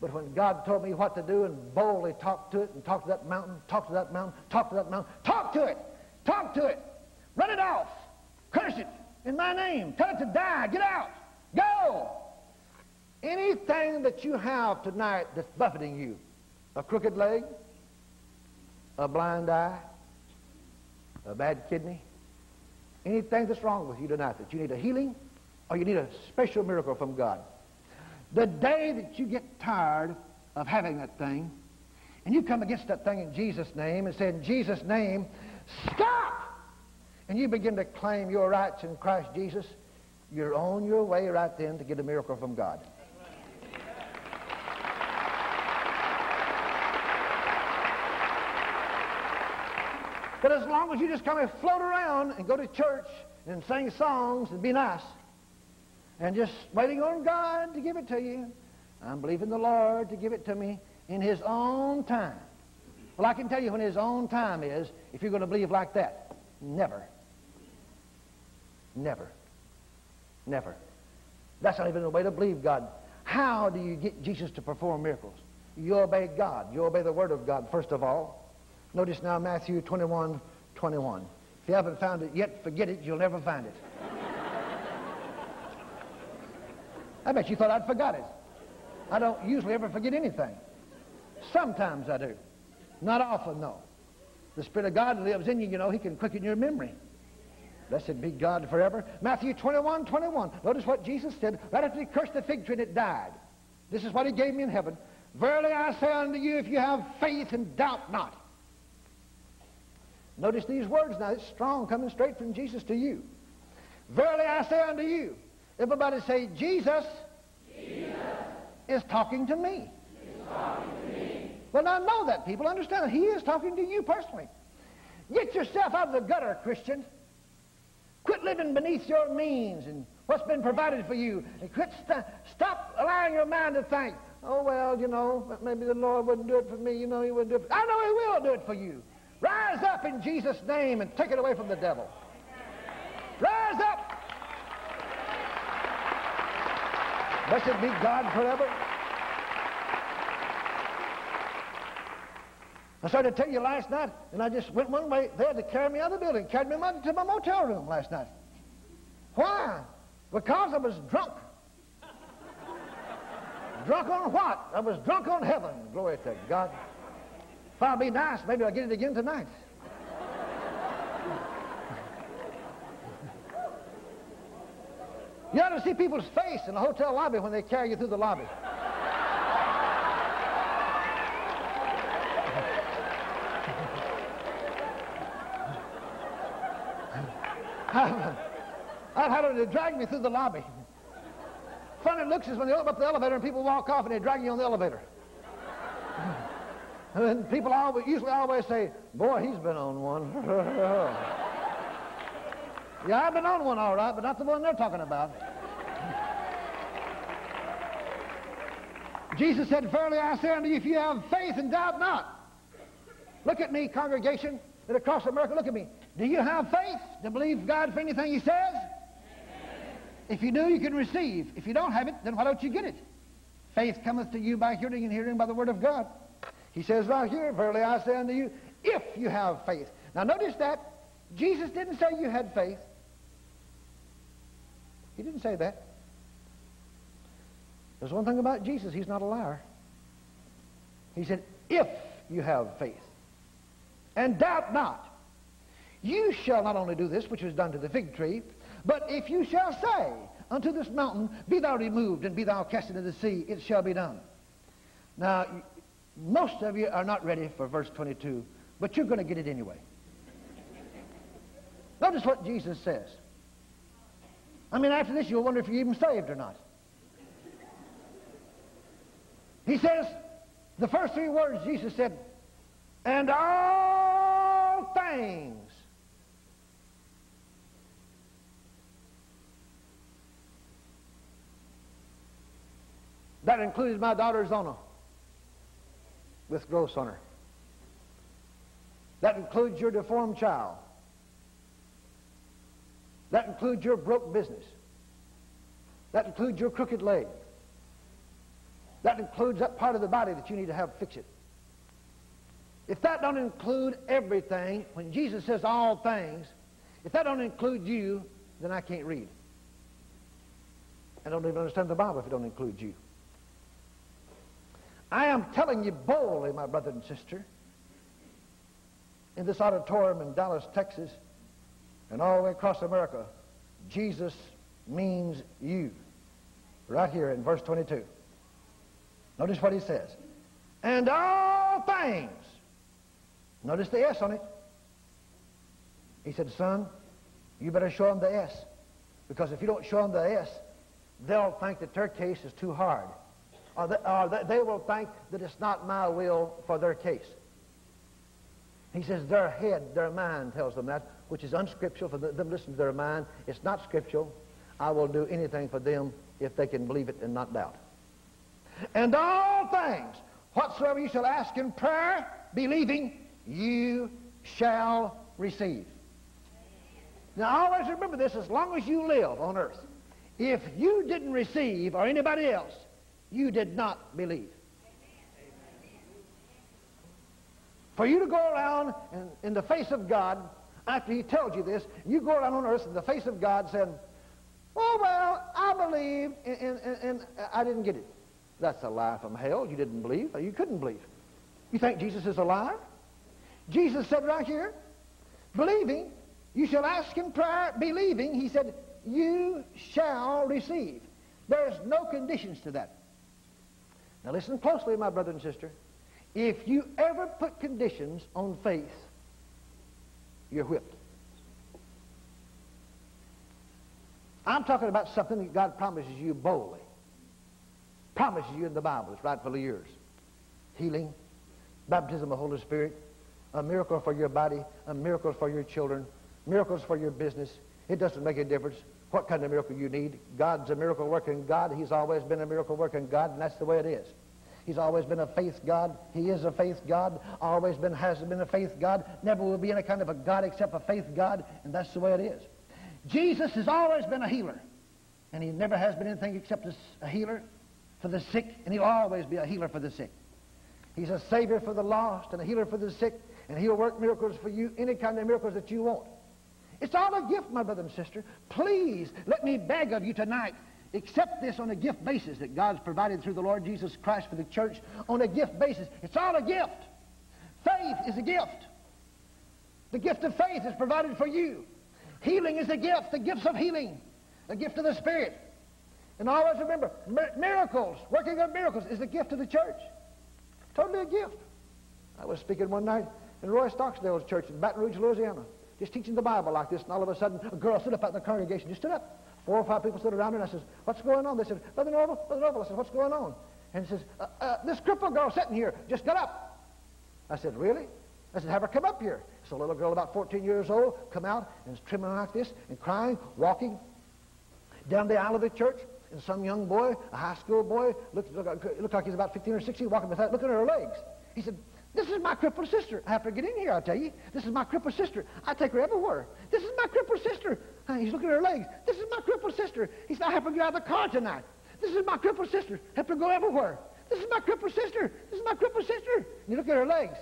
But when God told me what to do and boldly talked to it and talked to that mountain, talked to that mountain, talked to that mountain, talk to it, talk to it, run it off, curse it in my name, tell it to die, get out, go. Anything that you have tonight that's buffeting you, a crooked leg, a blind eye, a bad kidney, anything that's wrong with you tonight that you need a healing or you need a special miracle from God. The day that you get tired of having that thing, and you come against that thing in Jesus' name and say, in Jesus' name, stop! And you begin to claim your rights in Christ Jesus, you're on your way right then to get a miracle from God. But as long as you just kind of float around and go to church and sing songs and be nice, and just waiting on God to give it to you, I'm believing the Lord to give it to me in His own time. Well, I can tell you when His own time is, if you're going to believe like that. Never. Never. Never. That's not even the way to believe God. How do you get Jesus to perform miracles? You obey God. You obey the Word of God, first of all. Notice now Matthew 21, 21. If you haven't found it yet, forget it. You'll never find it. I bet you thought I'd forgot it. I don't usually ever forget anything. Sometimes I do. Not often, though. The Spirit of God lives in you, you know. He can quicken your memory. Blessed be God forever. Matthew 21, 21. Notice what Jesus said right after he cursed the fig tree and it died. This is what he gave me in heaven. Verily I say unto you, if you have faith and doubt not. Notice these words now. It's strong coming straight from Jesus to you. Verily I say unto you. Everybody say, Jesus, Jesus is talking to me. Well, now know that, people. Understand that He is talking to you personally. Get yourself out of the gutter, Christian. Quit living beneath your means and what's been provided for you. And quit st- stop allowing your mind to think, oh, well, you know, maybe the Lord wouldn't do it for me. You know, He wouldn't do it. For... I know He will do it for you. Rise up in Jesus' name and take it away from the devil. Rise up. Blessed be God forever. I started to tell you last night, and I just went one way. They had to carry me out of the building, carried me to my motel room last night. Why? Because I was drunk. drunk on what? I was drunk on heaven. Glory to God. If I'll be nice, maybe I'll get it again tonight. you ought to see people's face in the hotel lobby when they carry you through the lobby. I've, I've had them to drag me through the lobby. Funny looks is when they open up the elevator and people walk off and they drag you on the elevator. And people always, usually always say, boy, he's been on one. *laughs* yeah, I've been on one all right, but not the one they're talking about. Jesus said, Verily I say unto you, if you have faith and doubt not. Look at me, congregation, and across America, look at me. Do you have faith to believe God for anything He says? If you do, you can receive. If you don't have it, then why don't you get it? Faith cometh to you by hearing, and hearing by the word of God. He says right here, Verily I say unto you, if you have faith. Now notice that Jesus didn't say you had faith. He didn't say that. There's one thing about Jesus, he's not a liar. He said, if you have faith, and doubt not, you shall not only do this, which was done to the fig tree, but if you shall say unto this mountain, Be thou removed, and be thou cast into the sea, it shall be done. Now, most of you are not ready for verse 22, but you're going to get it anyway. Notice what Jesus says. I mean, after this, you'll wonder if you're even saved or not. He says, the first three words Jesus said, and all things That included my daughter Zona with growths on her. That includes your deformed child. That includes your broke business. That includes your crooked leg. That includes that part of the body that you need to have fix it. If that don't include everything, when Jesus says all things, if that don't include you, then I can't read. I don't even understand the Bible if it don't include you. I am telling you boldly, my brother and sister, in this auditorium in Dallas, Texas, and all the way across America, Jesus means you. Right here in verse 22. Notice what he says. And all things. Notice the S on it. He said, son, you better show them the S. Because if you don't show them the S, they'll think that their case is too hard or, they, or they will think that it's not my will for their case. He says their head, their mind tells them that, which is unscriptural for them to listen to their mind. It's not scriptural. I will do anything for them if they can believe it and not doubt. And all things, whatsoever you shall ask in prayer, believing, you shall receive. Now always remember this as long as you live on earth. If you didn't receive, or anybody else, you did not believe. For you to go around in, in, the face of God, after he tells you this, you go around on earth in the face of God saying, Oh, well, I believe, and, and, and uh, I didn't get it. That's a lie from hell. You didn't believe, or you couldn't believe. You think Jesus is a liar? Jesus said right here, believing, You shall ask in prayer, believing, he said, you shall receive. There's no conditions to that. Now listen closely, my brother and sister. If you ever put conditions on faith, you're whipped. I'm talking about something that God promises you boldly. Promises you in the Bible. It's rightfully yours. Healing, baptism of the Holy Spirit, a miracle for your body, a miracle for your children, miracles for your business. It doesn't make a difference what kind of miracle you need. God's a miracle working God. He's always been a miracle working God, and that's the way it is. He's always been a faith God. He is a faith God. Always been, has been a faith God. Never will be any kind of a God except a faith God, and that's the way it is. Jesus has always been a healer, and he never has been anything except a healer for the sick, and he'll always be a healer for the sick. He's a savior for the lost and a healer for the sick, and he'll work miracles for you, any kind of miracles that you want. It's all a gift, my brother and sister. Please let me beg of you tonight. Accept this on a gift basis that God's provided through the Lord Jesus Christ for the church on a gift basis. It's all a gift. Faith is a gift. The gift of faith is provided for you. Healing is a gift, the gifts of healing, the gift of the Spirit. And always remember, miracles, working of miracles is a gift to the church. Totally a gift. I was speaking one night in Roy Stockstill's church in Baton Rouge, Louisiana, just teaching the Bible like this, and all of a sudden a girl stood up out in the congregation, just stood up. Four or five people stood around her, and I said, what's going on? They said, Brother Norvel, Brother Norvel. I said, what's going on? And he says, uh, uh, this crippled girl sitting here just got up. I said, really? I said, have her come up here. So a little girl about 14 years old come out and is trimming like this and crying, walking down the aisle of the church. And some young boy, a high school boy, looked, looked, looked like he's about 15 or 16, walking beside, looking at her legs. He said, this is my crippled sister. I have to get in here, I'll tell you. This is my crippled sister. I take her everywhere. This is my crippled sister. Uh, he's looking at her legs. This is my crippled sister. He said, I have to get out of the car tonight. This is my crippled sister. I have to go everywhere. This is my crippled sister. This is my crippled sister. And you look at her legs.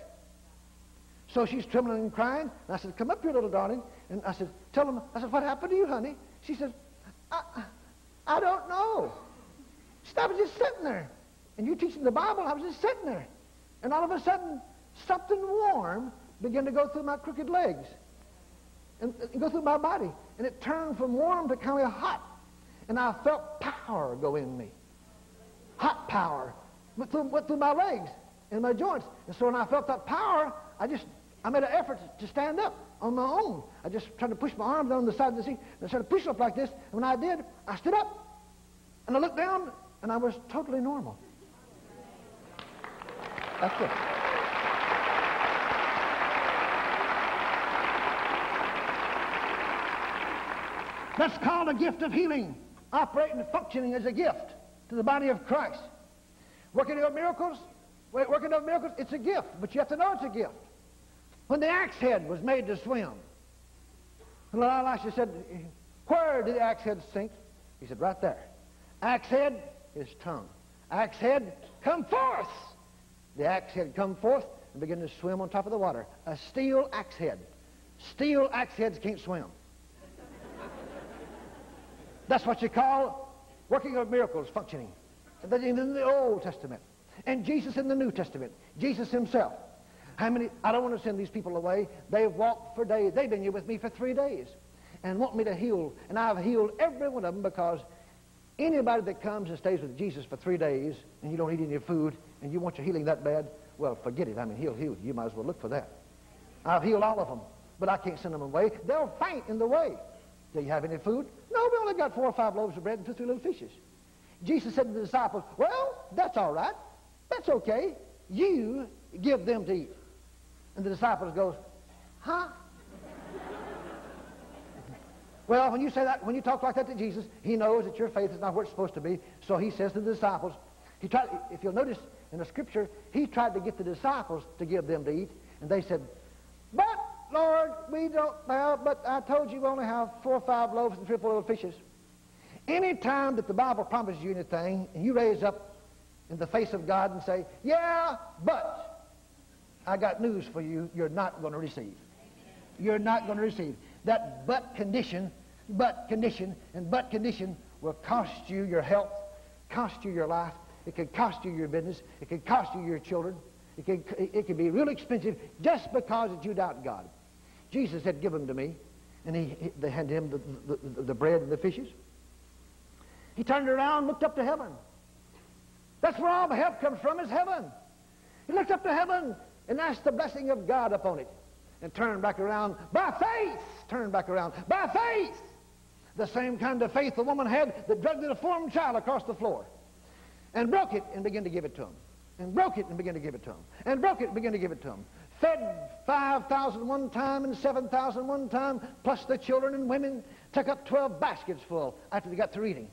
So she's trembling and crying. And I said, come up here, little darling. And I said, tell him. I said, what happened to you, honey? She said, I, I don't know. She said, I was just sitting there. And you teaching the Bible, I was just sitting there. And all of a sudden, something warm began to go through my crooked legs and, and go through my body. And it turned from warm to kind of hot. And I felt power go in me. Hot power. Went through, went through my legs and my joints. And so when I felt that power, I just I made an effort to stand up on my own. I just tried to push my arms down the side of the seat and I started pushing up like this. And when I did, I stood up. And I looked down and I was totally normal. That's it. That's called a gift of healing, operating and functioning as a gift to the body of Christ. Working of miracles, working of miracles, it's a gift, but you have to know it's a gift. When the axe head was made to swim, and Elisha said, where did the axe head sink? He said, right there. Axe head, his tongue. Axe head, come forth. The axe head come forth and begin to swim on top of the water. A steel axe head. Steel axe heads can't swim. That's what you call working of miracles functioning. In the Old Testament. And Jesus in the New Testament. Jesus himself. How many, I don't want to send these people away. They've walked for days. They've been here with me for three days and want me to heal. And I've healed every one of them because anybody that comes and stays with Jesus for three days and you don't eat any food and you want your healing that bad, well, forget it. I mean, he'll heal you. You might as well look for that. I've healed all of them, but I can't send them away. They'll faint in the way. Do you have any food? No, we only got four or five loaves of bread and two, three little fishes. Jesus said to the disciples, well, that's all right. That's okay. You give them to eat. And the disciples goes, huh? Well, when you say that, when you talk like that to Jesus, he knows that your faith is not where it's supposed to be. So he says to the disciples, he tried, if you'll notice in the scripture, he tried to get the disciples to give them to eat. And they said, but, Lord, we don't, well, but I told you we only have four or five loaves and three or four little fishes. Any time that the Bible promises you anything, and you raise up in the face of God and say, yeah, but, I got news for you. You're not going to receive. You're not going to receive. That but condition, but condition, and but condition will cost you your health, cost you your life. It could cost you your business. It could cost you your children. It could, it could be real expensive just because that you doubt God. Jesus said, give them to me. and he, he, they handed him the, the, the bread and the fishes. He turned around, looked up to heaven. That's where all the help comes from, is heaven. He looked up to heaven and asked the blessing of God upon it and turned back around by faith. Turned back around by faith. The same kind of faith the woman had that dragged the deformed child across the floor and broke it and began to give it to him. And broke it and began to give it to him. And broke it and began to give it to him. Fed 5,000 one time and 7,000 one time, plus the children and women. Took up 12 baskets full after they got through eating.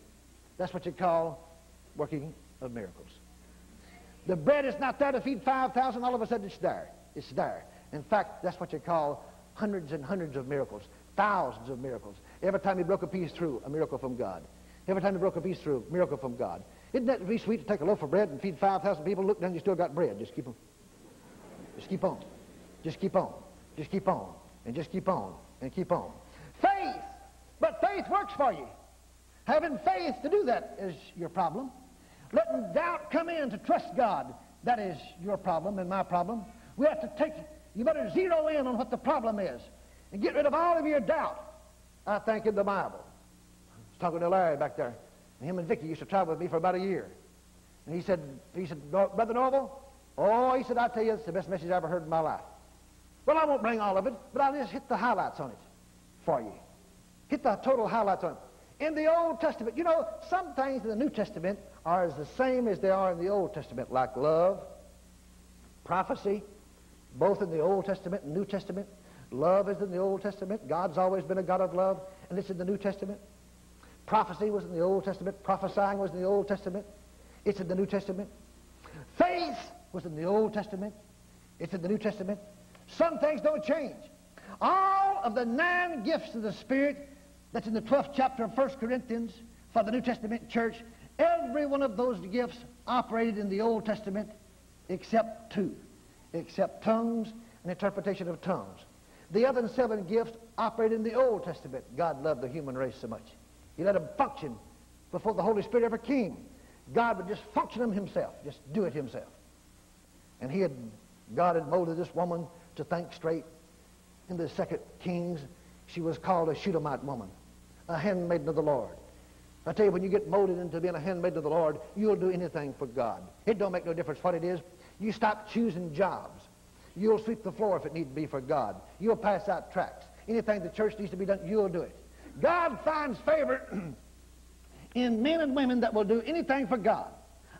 That's what you call working of miracles. The bread is not there to feed 5,000. All of a sudden it's there. It's there. In fact, that's what you call hundreds and hundreds of miracles. Thousands of miracles. Every time he broke a piece through, a miracle from God. Every time he broke a piece through, miracle from God. Isn't that be sweet to take a loaf of bread and feed 5,000 people? Look down, you still got bread. Just keep on. Just keep on. Just keep on. Just keep on. And just keep on. And keep on. Faith! But faith works for you. Having faith to do that is your problem. Letting doubt come in to trust God, that is your problem and my problem. We have to take, you better zero in on what the problem is and get rid of all of your doubt. I think in the Bible. I was talking to Larry back there. And him and Vicky used to travel with me for about a year. And he said, he said, Brother Norvel, oh, he said, I tell you, it's the best message I ever heard in my life. Well, I won't bring all of it, but I'll just hit the highlights on it for you. Hit the total highlights on it. In the Old Testament, you know, some things in the New Testament are as the same as they are in the Old Testament, like love, prophecy, both in the Old Testament and New Testament. Love is in the Old Testament. God's always been a God of love, and it's in the New Testament. Prophecy was in the Old Testament. Prophesying was in the Old Testament. It's in the New Testament. Faith was in the Old Testament. It's in the New Testament. Some things don't change. All of the nine gifts of the Spirit that's in the 12th chapter of 1 Corinthians for the New Testament church, every one of those gifts operated in the Old Testament except two, except tongues and interpretation of tongues. The other seven gifts operated in the Old Testament. God loved the human race so much. He let them function before the Holy Spirit ever came. God would just function them himself, just do it himself. And he had, God had molded this woman to think straight. In the second Kings, she was called a Shunammite woman, a handmaiden of the Lord. I tell you, when you get molded into being a handmaiden of the Lord, you'll do anything for God. It don't make no difference what it is. You stop choosing jobs. You'll sweep the floor if it needs to be for God. You'll pass out tracts. Anything the church needs to be done, you'll do it. God finds favor *clears throat* in men and women that will do anything for God.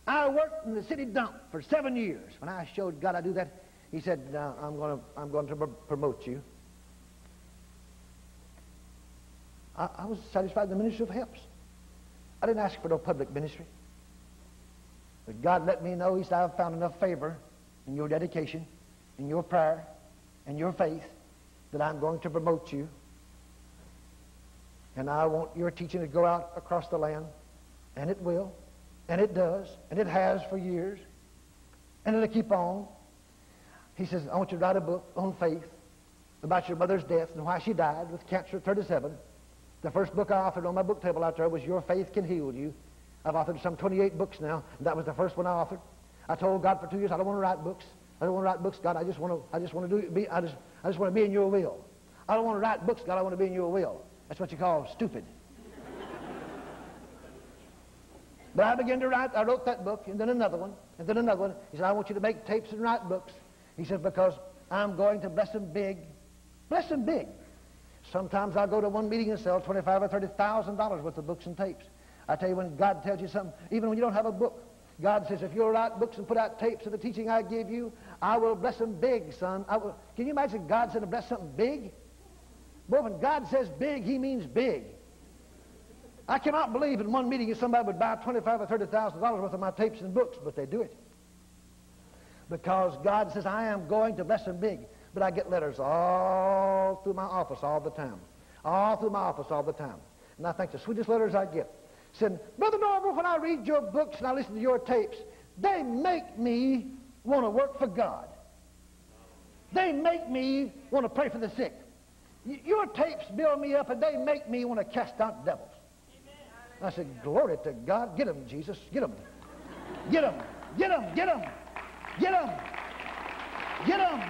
I worked in the city dump for seven years. When I showed God I do that, he said, I'm going to, I'm going to promote you. I, I was satisfied in the ministry of helps. I didn't ask for no public ministry. But God let me know, he said, I've found enough favor in your dedication, in your prayer, and your faith that I'm going to promote you and I want your teaching to go out across the land. And it will. And it does. And it has for years. And it'll keep on. He says, I want you to write a book on faith about your mother's death and why she died with cancer at 37. The first book I offered on my book table out there was Your Faith Can Heal You. I've authored some 28 books now, and that was the first one I authored. I told God for two years, I don't want to write books. I don't want to write books, God. I just want to, I just want to do, be, I just, I just want to be in your will. I don't want to write books, God. I want to be in your will. That's what you call stupid. *laughs* but I began to write. I wrote that book, and then another one, and then another one. He said, I want you to make tapes and write books. He said, because I'm going to bless them big. Bless them big. Sometimes I'll go to one meeting and sell twenty-five or thirty thousand dollars worth of books and tapes. I tell you, when God tells you something, even when you don't have a book, God says, if you'll write books and put out tapes of the teaching I give you, I will bless them big, son. I will. Can you imagine God said to bless something big? Boy, when God says big, he means big. I cannot believe in one meeting somebody would buy twenty-five or thirty thousand dollars worth of my tapes and books, but they do it. Because God says, I am going to bless them big. But I get letters all through my office all the time. All through my office all the time. And I think the sweetest letters I get said, Brother Norvel, when I read your books and I listen to your tapes, they make me want to work for God. They make me want to pray for the sick. Your tapes build me up and they make me want to cast out devils. I said, glory to God. Get them, Jesus. Get them. Get them. Get them. Get them. Get them. Get them.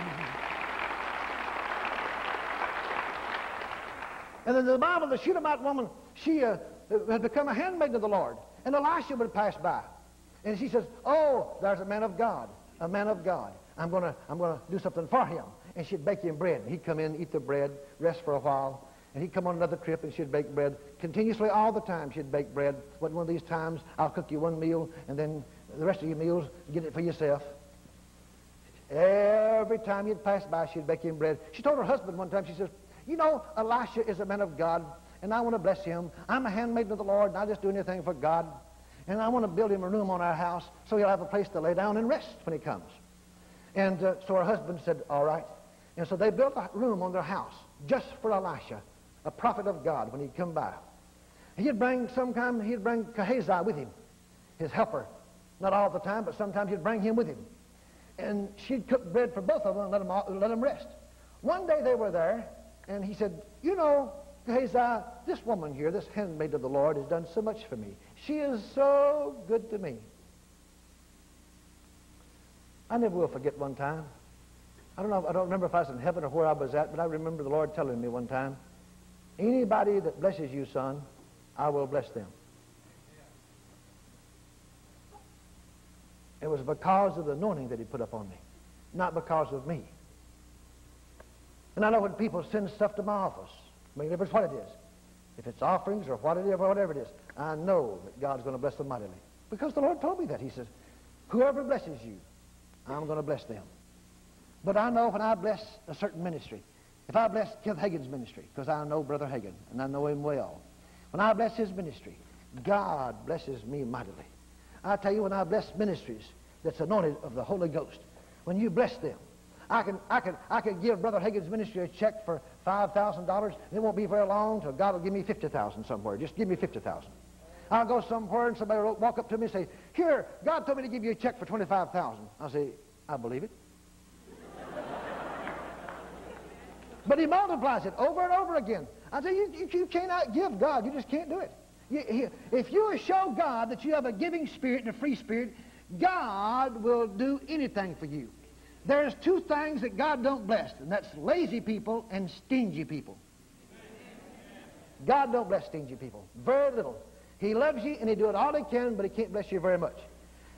And then the Bible, the Shunammite woman, she uh, had become a handmaiden of the Lord. And Elisha would pass by. And she says, oh, there's a man of God, a man of God. I'm going to I'm gonna do something for him. And she'd bake him bread. He'd come in, eat the bread, rest for a while. And he'd come on another trip and she'd bake bread. Continuously all the time she'd bake bread. What one of these times I'll cook you one meal and then the rest of your meals, get it for yourself. Every time you'd pass by, she'd bake him bread. She told her husband one time, she says, you know, Elisha is a man of God, and I want to bless him. I'm a handmaiden of the Lord, and I just do anything for God. And I want to build him a room on our house so he'll have a place to lay down and rest when he comes. And uh, so her husband said, all right. And so they built a room on their house just for Elisha, a prophet of God, when he'd come by. He'd bring, sometimes he'd bring Gehazi with him, his helper. Not all the time, but sometimes he'd bring him with him. And she'd cook bread for both of them and let them, all, let them rest. One day they were there, and he said, you know, Gehazi, this woman here, this handmaid of the Lord, has done so much for me. She is so good to me. I never will forget one time. I don't know, I don't remember if I was in heaven or where I was at, but I remember the Lord telling me one time, anybody that blesses you, son, I will bless them. It was because of the anointing that he put upon me, not because of me. And I know when people send stuff to my office, Mean, if it's what it is, if it's offerings or what it is, or whatever it is, I know that God's going to bless them mightily. Because the Lord told me that. He says, whoever blesses you, I'm going to bless them. But I know when I bless a certain ministry, if I bless Kenneth Hagin's ministry, because I know Brother Hagin, and I know him well, when I bless his ministry, God blesses me mightily. I tell you, when I bless ministries that's anointed of the Holy Ghost, when you bless them, I can, I can, I can give Brother Hagin's ministry a check for $5,000. It won't be very long till God will give me 50000 somewhere. Just give me 50000 I'll go somewhere and somebody will walk up to me and say, here, God told me to give you a check for 25000 I'll say, I believe it. *laughs* but he multiplies it over and over again. I say, you, you, you cannot give God. You just can't do it. You, if you show God that you have a giving spirit and a free spirit, God will do anything for you. There's two things that God don't bless, and that's lazy people and stingy people. God don't bless stingy people. Very little. He loves you, and he do it all he can, but he can't bless you very much.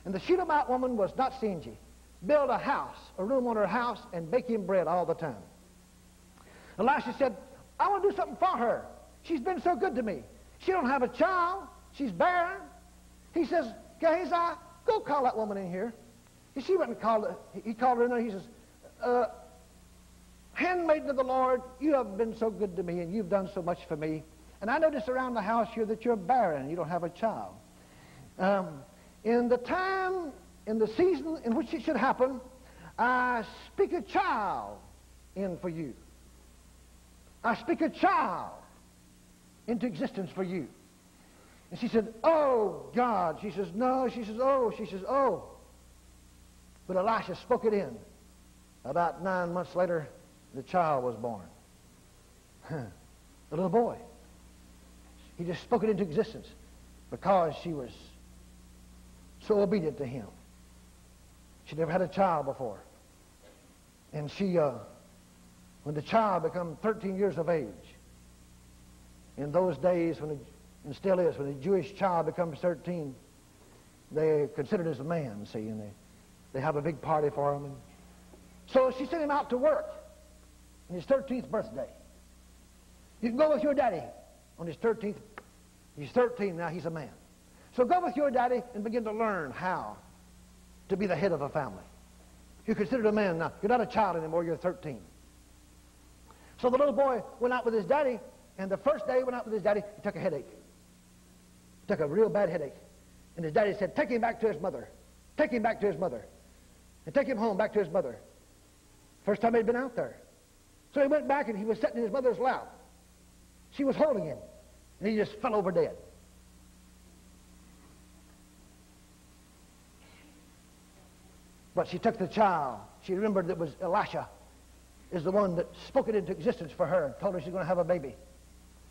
And the Shunammite woman was not stingy. Build a house, a room on her house, and bake him bread all the time. Elisha said, I want to do something for her. She's been so good to me. She don't have a child. She's barren. He says, Gehazi, go call that woman in here. She went and called, he called her in there. He says, uh, handmaiden of the Lord, you have been so good to me and you've done so much for me. And I notice around the house here that you're barren. You don't have a child. Um, in the time, in the season in which it should happen, I speak a child in for you. I speak a child into existence for you. And she said, Oh, God. She says, No. She says, Oh. She says, Oh. But Elisha spoke it in. About nine months later, the child was born. the little boy. He just spoke it into existence because she was so obedient to him. She never had a child before. And she, uh, when the child became 13 years of age, in those days, when and still is, when a Jewish child becomes 13, they considered as a man, see, and they they have a big party for him. And so she sent him out to work on his 13th birthday. You can go with your daddy on his 13th. He's 13 now, he's a man. So go with your daddy and begin to learn how to be the head of a family. You're considered a man now. You're not a child anymore, you're 13. So the little boy went out with his daddy, and the first day he went out with his daddy, he took a headache. He took a real bad headache. And his daddy said, take him back to his mother. Take him back to his mother and take him home back to his mother. First time he'd been out there. So he went back and he was sitting in his mother's lap. She was holding him. And he just fell over dead. But she took the child. She remembered that it was Elisha is the one that spoke it into existence for her and told her she's going to have a baby,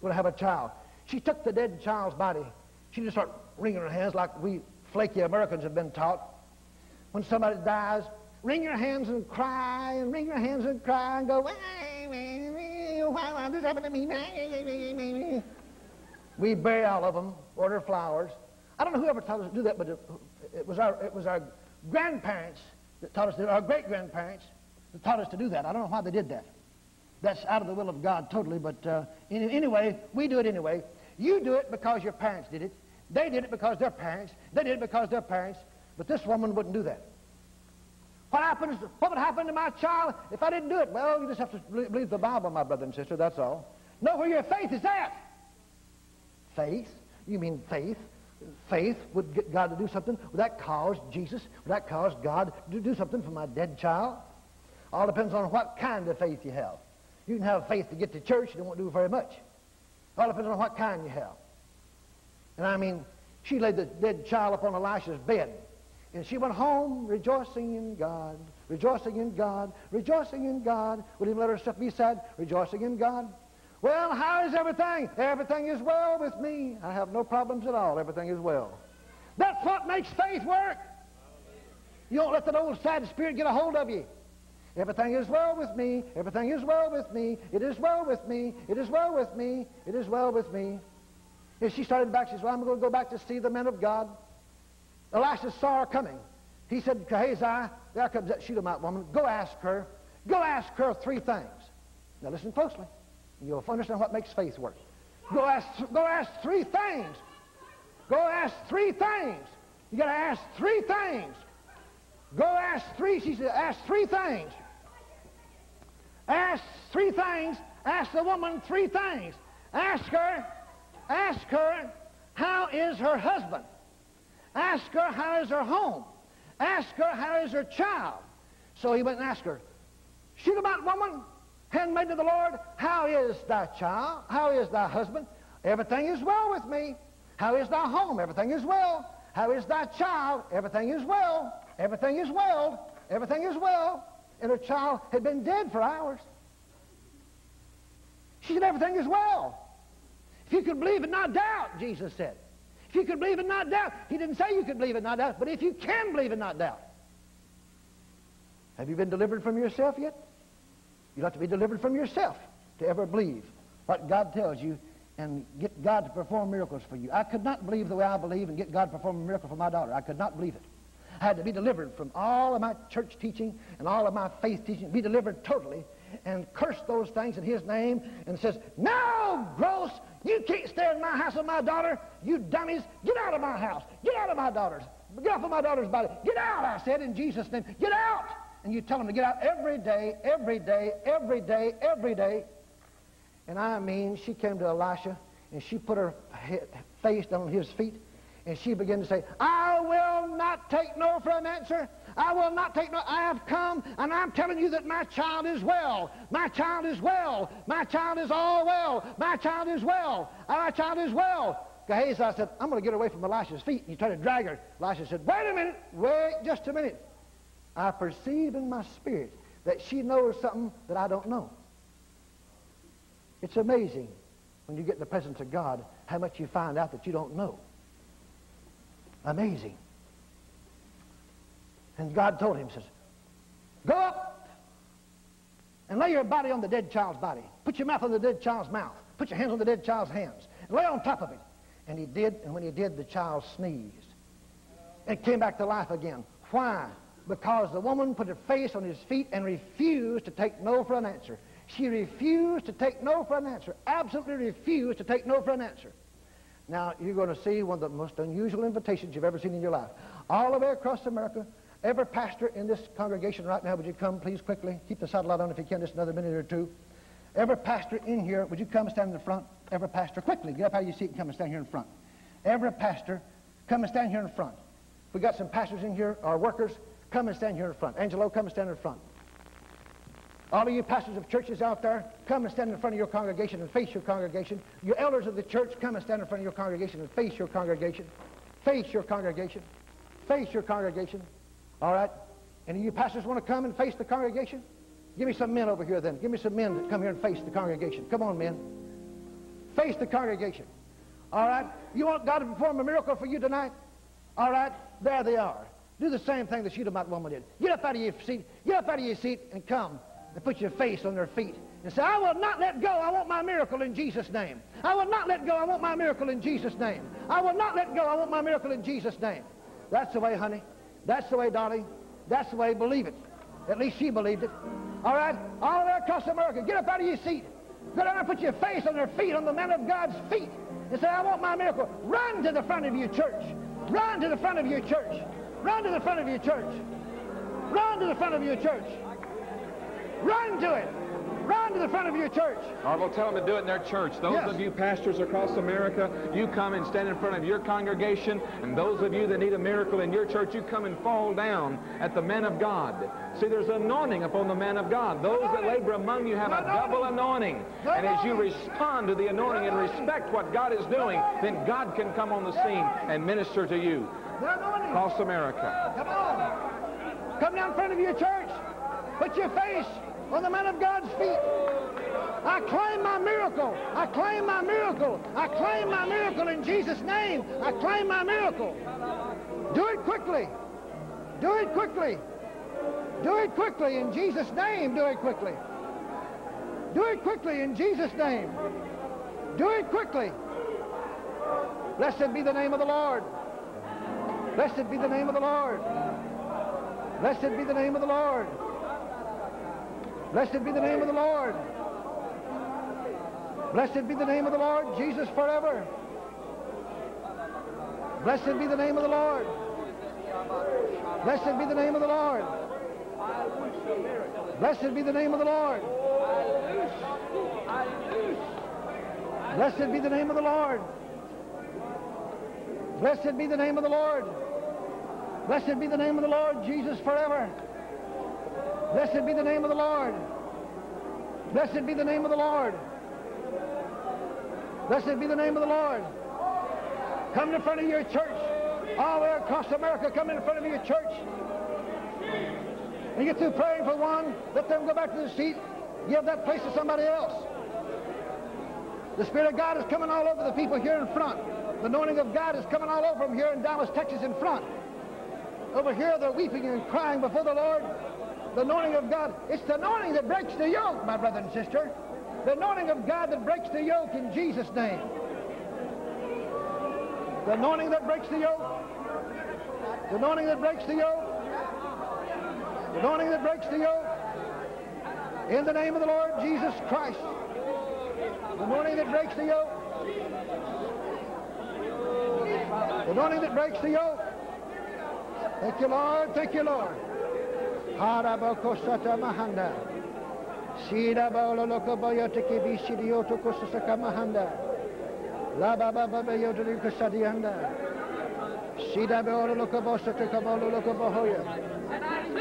going to have a child. She took the dead child's body. She just started wringing her hands like we flaky Americans have been taught when somebody dies, wring your hands and cry, and wring your hands and cry, and go, know why, why this happened to me. We bury all of them, order flowers. I don't know who ever taught us to do that, but it, was, our, it was our grandparents that taught us, to, our great-grandparents that taught us to do that. I don't know why they did that. That's out of the will of God totally, but uh, anyway, we do it anyway. You do it because your parents did it. They did it because their parents. They did it because their parents. But this woman wouldn't do that. What happens? What would happen to my child if I didn't do it? Well, you just have to believe the Bible, my brother and sister. That's all. Know where your faith is at. Faith? You mean faith? Faith would get God to do something. Would that cause Jesus? Would that cause God to do something for my dead child? All depends on what kind of faith you have. You can have faith to get to church, and it won't do very much. All depends on what kind you have. And I mean, she laid the dead child upon Elisha's bed. And she went home rejoicing in God, rejoicing in God, rejoicing in God. Would even let herself be sad, rejoicing in God. Well, how is everything? Everything is well with me. I have no problems at all. Everything is well. That's what makes faith work. You don't let that old sad spirit get a hold of you. Everything is well with me. Everything is well with me. It is well with me. It is well with me. It is well with me. And she started back. She said, well, I'm going to go back to see the men of God. Elisha saw her coming. He said, Gehazi, there comes that Shunammite woman. Go ask her. Go ask her three things. Now listen closely. You'll understand what makes faith work. Go ask, go ask three things. Go ask three things. You got to ask three things. Go ask three. She said, ask three things. Ask three things. Ask the woman three things. Ask her, ask her, how is her husband? Ask her, how is her home? Ask her, how is her child? So he went and asked her, Shunammite woman, handmaid of the Lord, how is thy child? How is thy husband? Everything is well with me. How is thy home? Everything is well. How is thy child? Everything is well. Everything is well. Everything is well and her child had been dead for hours. She said, everything is well. If you could believe and not doubt, Jesus said. If you could believe and not doubt. He didn't say you could believe and not doubt, but if you can believe and not doubt. Have you been delivered from yourself yet? You have to be delivered from yourself to ever believe what God tells you and get God to perform miracles for you. I could not believe the way I believe and get God to perform a miracle for my daughter. I could not believe it. I had to be delivered from all of my church teaching and all of my faith teaching, be delivered totally, and curse those things in his name, and says, No, gross, you can't stay in my house with my daughter. You dummies, get out of my house. Get out of my daughter's. Get off of my daughter's body. Get out, I said, in Jesus' name. Get out! And you tell them to get out every day, every day, every day, every day. And I mean, she came to Elisha, and she put her face down on his feet, and she began to say, I will not take no for an answer. I will not take no. I have come and I'm telling you that my child is well. My child is well. My child is all well. My child is well. My child is well. Gehazi said, I'm going to get away from Elisha's feet. And he tried to drag her. Elisha said, wait a minute. Wait just a minute. I perceive in my spirit that she knows something that I don't know. It's amazing when you get in the presence of God how much you find out that you don't know. Amazing. And God told him, says, Go up and lay your body on the dead child's body. Put your mouth on the dead child's mouth. Put your hands on the dead child's hands. And lay on top of it. And he did, and when he did, the child sneezed. It came back to life again. Why? Because the woman put her face on his feet and refused to take no for an answer. She refused to take no for an answer. Absolutely refused to take no for an answer. Now, you're going to see one of the most unusual invitations you've ever seen in your life. All the way across America, every pastor in this congregation right now, would you come, please, quickly? Keep the satellite on if you can, just another minute or two. Every pastor in here, would you come and stand in the front? Every pastor, quickly, get up out of your seat and come and stand here in front. Every pastor, come and stand here in front. We got some pastors in here, our workers, come and stand here in front. Angelo, come and stand in front. All of you pastors of churches out there, come and stand in front of your congregation and face your congregation. Your elders of the church, come and stand in front of your congregation and face your congregation. Face your congregation. Face your congregation. All right? And you pastors want to come and face the congregation? Give me some men over here then. Give me some men that come here and face the congregation. Come on, men. Face the congregation. All right? You want God to perform a miracle for you tonight? All right? There they are. Do the same thing the Shunammite woman did. Get up out of your seat. Get up out of your seat and come and put your face on their feet and say, I will not let go. I want my miracle in Jesus' name. I will not let go. I want my miracle in Jesus' name. I will not let go. I want my miracle in Jesus' name. That's the way, honey. That's the way, darling. That's the way. Believe it. At least she believed it. All right? All the way across America, get up out of your seat. Go down and put your face on their feet, on the man of God's feet, and say, I want my miracle. Run to the front of your church. Run to the front of your church. Run to the front of your church. Run to the front of your church. Run to it. Run to the front of your church. Or we'll tell them to do it in their church. Those Yes. of you pastors across America, you come and stand in front of your congregation. And those of you that need a miracle in your church, you come and fall down at the man of God. See, there's anointing upon the man of God. Those that labor among you have a double anointing. And as you respond to the anointing and respect what God is doing, then God can come on the scene and minister to you across America. Come on. Come down in front of your church. Put your face on the man of God's feet. I claim my miracle. I claim my miracle. I claim my miracle in Jesus' name. I claim my miracle. Do it quickly. Do it quickly. Do it quickly in Jesus' name. Do it quickly. Do it quickly in Jesus' name. Do it quickly. Blessed be the name of the Lord. Blessed be the name of the Lord. Blessed be the name of the Lord. Blessed be the name of the Lord. Blessed be the name of the Lord, Jesus forever. Blessed be the name of the Lord. Blessed be the name of the Lord. Blessed be the name of the Lord. Blessed be the name of the Lord. Blessed be the name of the Lord. Blessed be the name of the Lord, Jesus forever. Blessed be the name of the Lord. Blessed be the name of the Lord. Blessed be the name of the Lord. Come in front of your church. All the way across America, come in front of your church. And you get through praying for one, let them go back to the seat, give that place to somebody else. The Spirit of God is coming all over the people here in front. The anointing of God is coming all over them here in Dallas, Texas in front. Over here, they're weeping and crying before the Lord. The anointing of God. It's the anointing that breaks the yoke, my brother and sister. The anointing of God that breaks the yoke in Jesus' name. The anointing that breaks the yoke. The anointing that breaks the yoke. The anointing that breaks the yoke. In the name of the Lord Jesus Christ. The anointing that breaks the yoke. The anointing that breaks the yoke. Thank you, Lord. Thank you, Lord. Haraba kosata mahanda. Sila baolo loko boyote ki bisili yoto kosasaka mahanda. La baba baba yoto li kosadianda. Sida baolo loko bosata kabolo loko bohoya.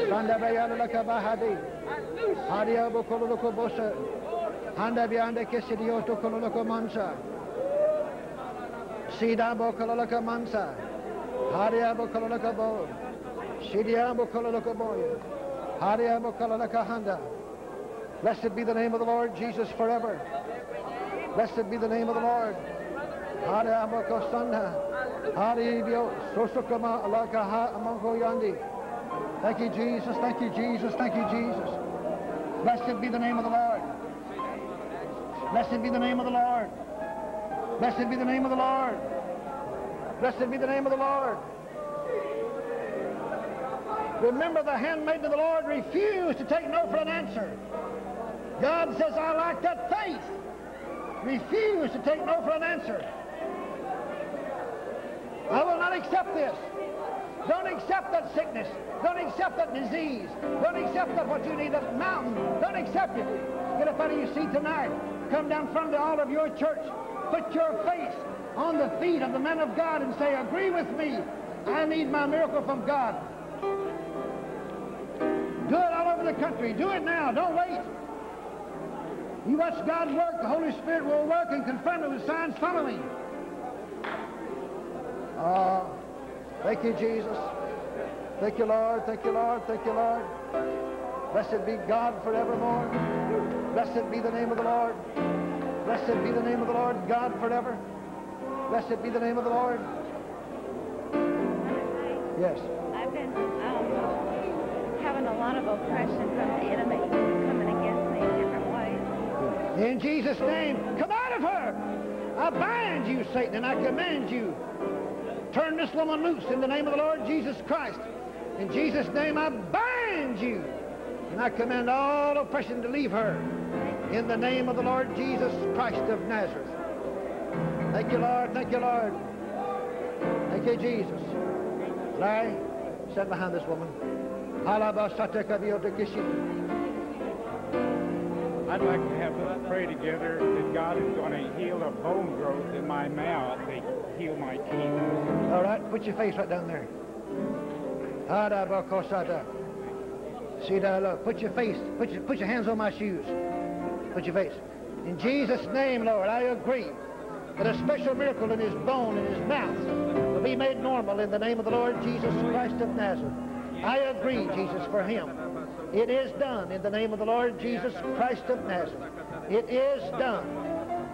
Sanda bayalo laka bahadi. Hariya bokolo loko bosa. Handa bir anda kesili yoto kolo loko mansa. Sida bokolo loko mansa. Hariya bokolo loko bo. Sidiya bokolo loko boya. Blessed be the name of the Lord Jesus forever. Blessed be the name of the Lord. Thank you, Jesus. Thank you, Jesus. Thank you, Jesus. Blessed be the name of the Lord. Blessed be the name of the Lord. Blessed be the name of the Lord. Blessed be the name of the Lord. Remember the handmaid of the Lord refused to take no for an answer. God says, I like that faith. Refuse to take no for an answer. I will not accept this. Don't accept that sickness. Don't accept that disease. Don't accept that what you need, that mountain. Don't accept it. Get up out of your seat tonight. Come down front of all of your church. Put your face on the feet of the men of God and say, agree with me. I need my miracle from God. The country. Do it now. Don't wait. You watch God work, the Holy Spirit will work and confirm it with signs following. Oh, thank you, Jesus. Thank you, Lord. Thank you, Lord. Thank you, Lord. Blessed be God forevermore. Blessed be the name of the Lord. Blessed be the name of the Lord, God forever. Blessed be the name of the Lord. Yes. I've been a lot of oppression from the enemy coming against me in different ways. In Jesus' name, come out of her. I bind you, Satan, and I command you. Turn this woman loose in the name of the Lord Jesus Christ. In Jesus' name, I bind you. And I command all oppression to leave her. In the name of the Lord Jesus Christ of Nazareth. Thank you, Lord. Thank you, Lord. Thank you, Jesus. Larry, stand behind this woman. I'd like to have us pray together that God is going to heal a bone growth in my mouth, to heal my teeth. All right, put your face right down there. See that? Look, put your face, put your, put your hands on my shoes. Put your face. In Jesus' name, Lord, I agree that a special miracle in his bone, in his mouth, will be made normal in the name of the Lord Jesus Christ of Nazareth. I agree, Jesus, for him. It is done in the name of the Lord Jesus Christ of Nazareth. It is done.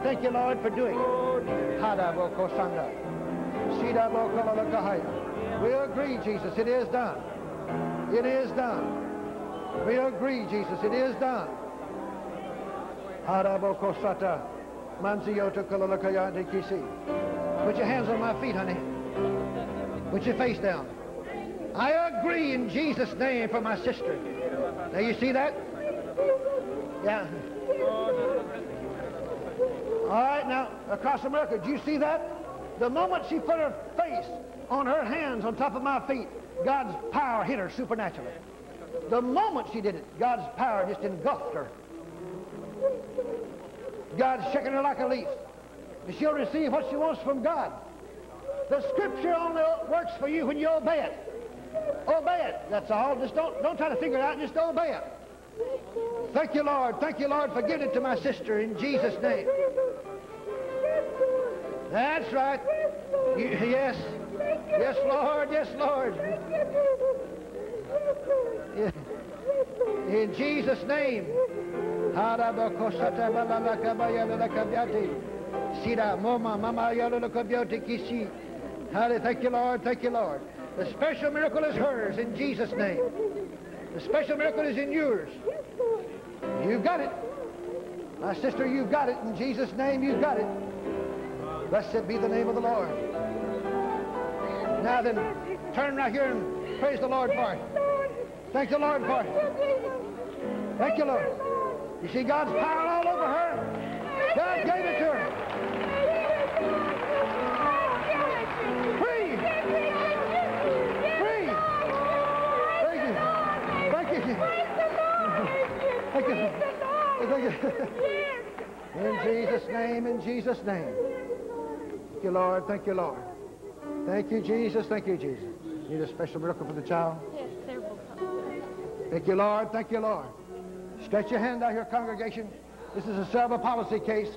Thank you, Lord, for doing it. We agree, Jesus, it is done. It is done. We agree, Jesus, it is done. Put your hands on my feet, honey. Put your face down. I agree in Jesus' name for my sister. Now you see that? Yeah. All right, now, across America, do you see that? The moment she put her face on her hands on top of my feet, God's power hit her supernaturally. The moment she did it, God's power just engulfed her. God's shaking her like a leaf. And she'll receive what she wants from God. The scripture only works for you when you obey it. Obey it. That's all. Just don't, don't try to figure it out. Just obey it. Thank you, Lord. Thank you, Lord, for giving it to my sister in Jesus' name. That's right. You, yes. Yes, Lord. Yes, Lord. In Jesus' name. Thank you, Lord. Thank you, Lord. The special miracle is hers in Jesus' name. The special miracle is in yours. You've got it. My sister, you've got it. In Jesus' name, you've got it. Blessed be the name of the Lord. Now then, turn right here and praise the Lord for it. Thank the Lord for it. Thank you, Lord. You see God's power all over her? God gave it You. In Jesus' name, in Jesus' name. Thank you, Lord. Thank you, Lord. Thank you, Jesus. Thank you, Jesus. Need a special miracle for the child? Yes, several. Thank you, Lord. Thank you, Lord. Stretch your hand out here, congregation. This is a cerebral palsy case.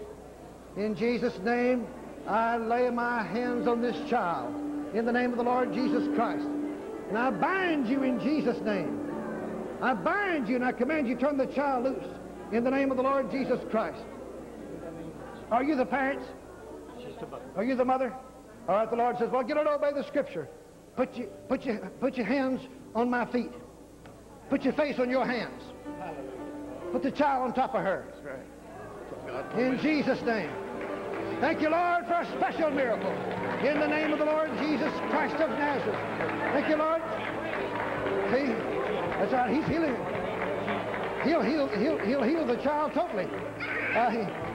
In Jesus' name, I lay my hands on this child in the name of the Lord Jesus Christ. And I bind you in Jesus' name. I bind you and I command you turn the child loose in the name of the Lord Jesus Christ. Are you the parents? Are you the mother? All right, the Lord says, well, get it obey the scripture. Put, you, put, your, put your hands on my feet. Put your face on your hands. Put the child on top of her. In Jesus' name. Thank you, Lord, for a special miracle. In the name of the Lord Jesus Christ of Nazareth. Thank you, Lord. See? That's right. He's healing. He'll heal. He'll he'll heal the child totally. Uh,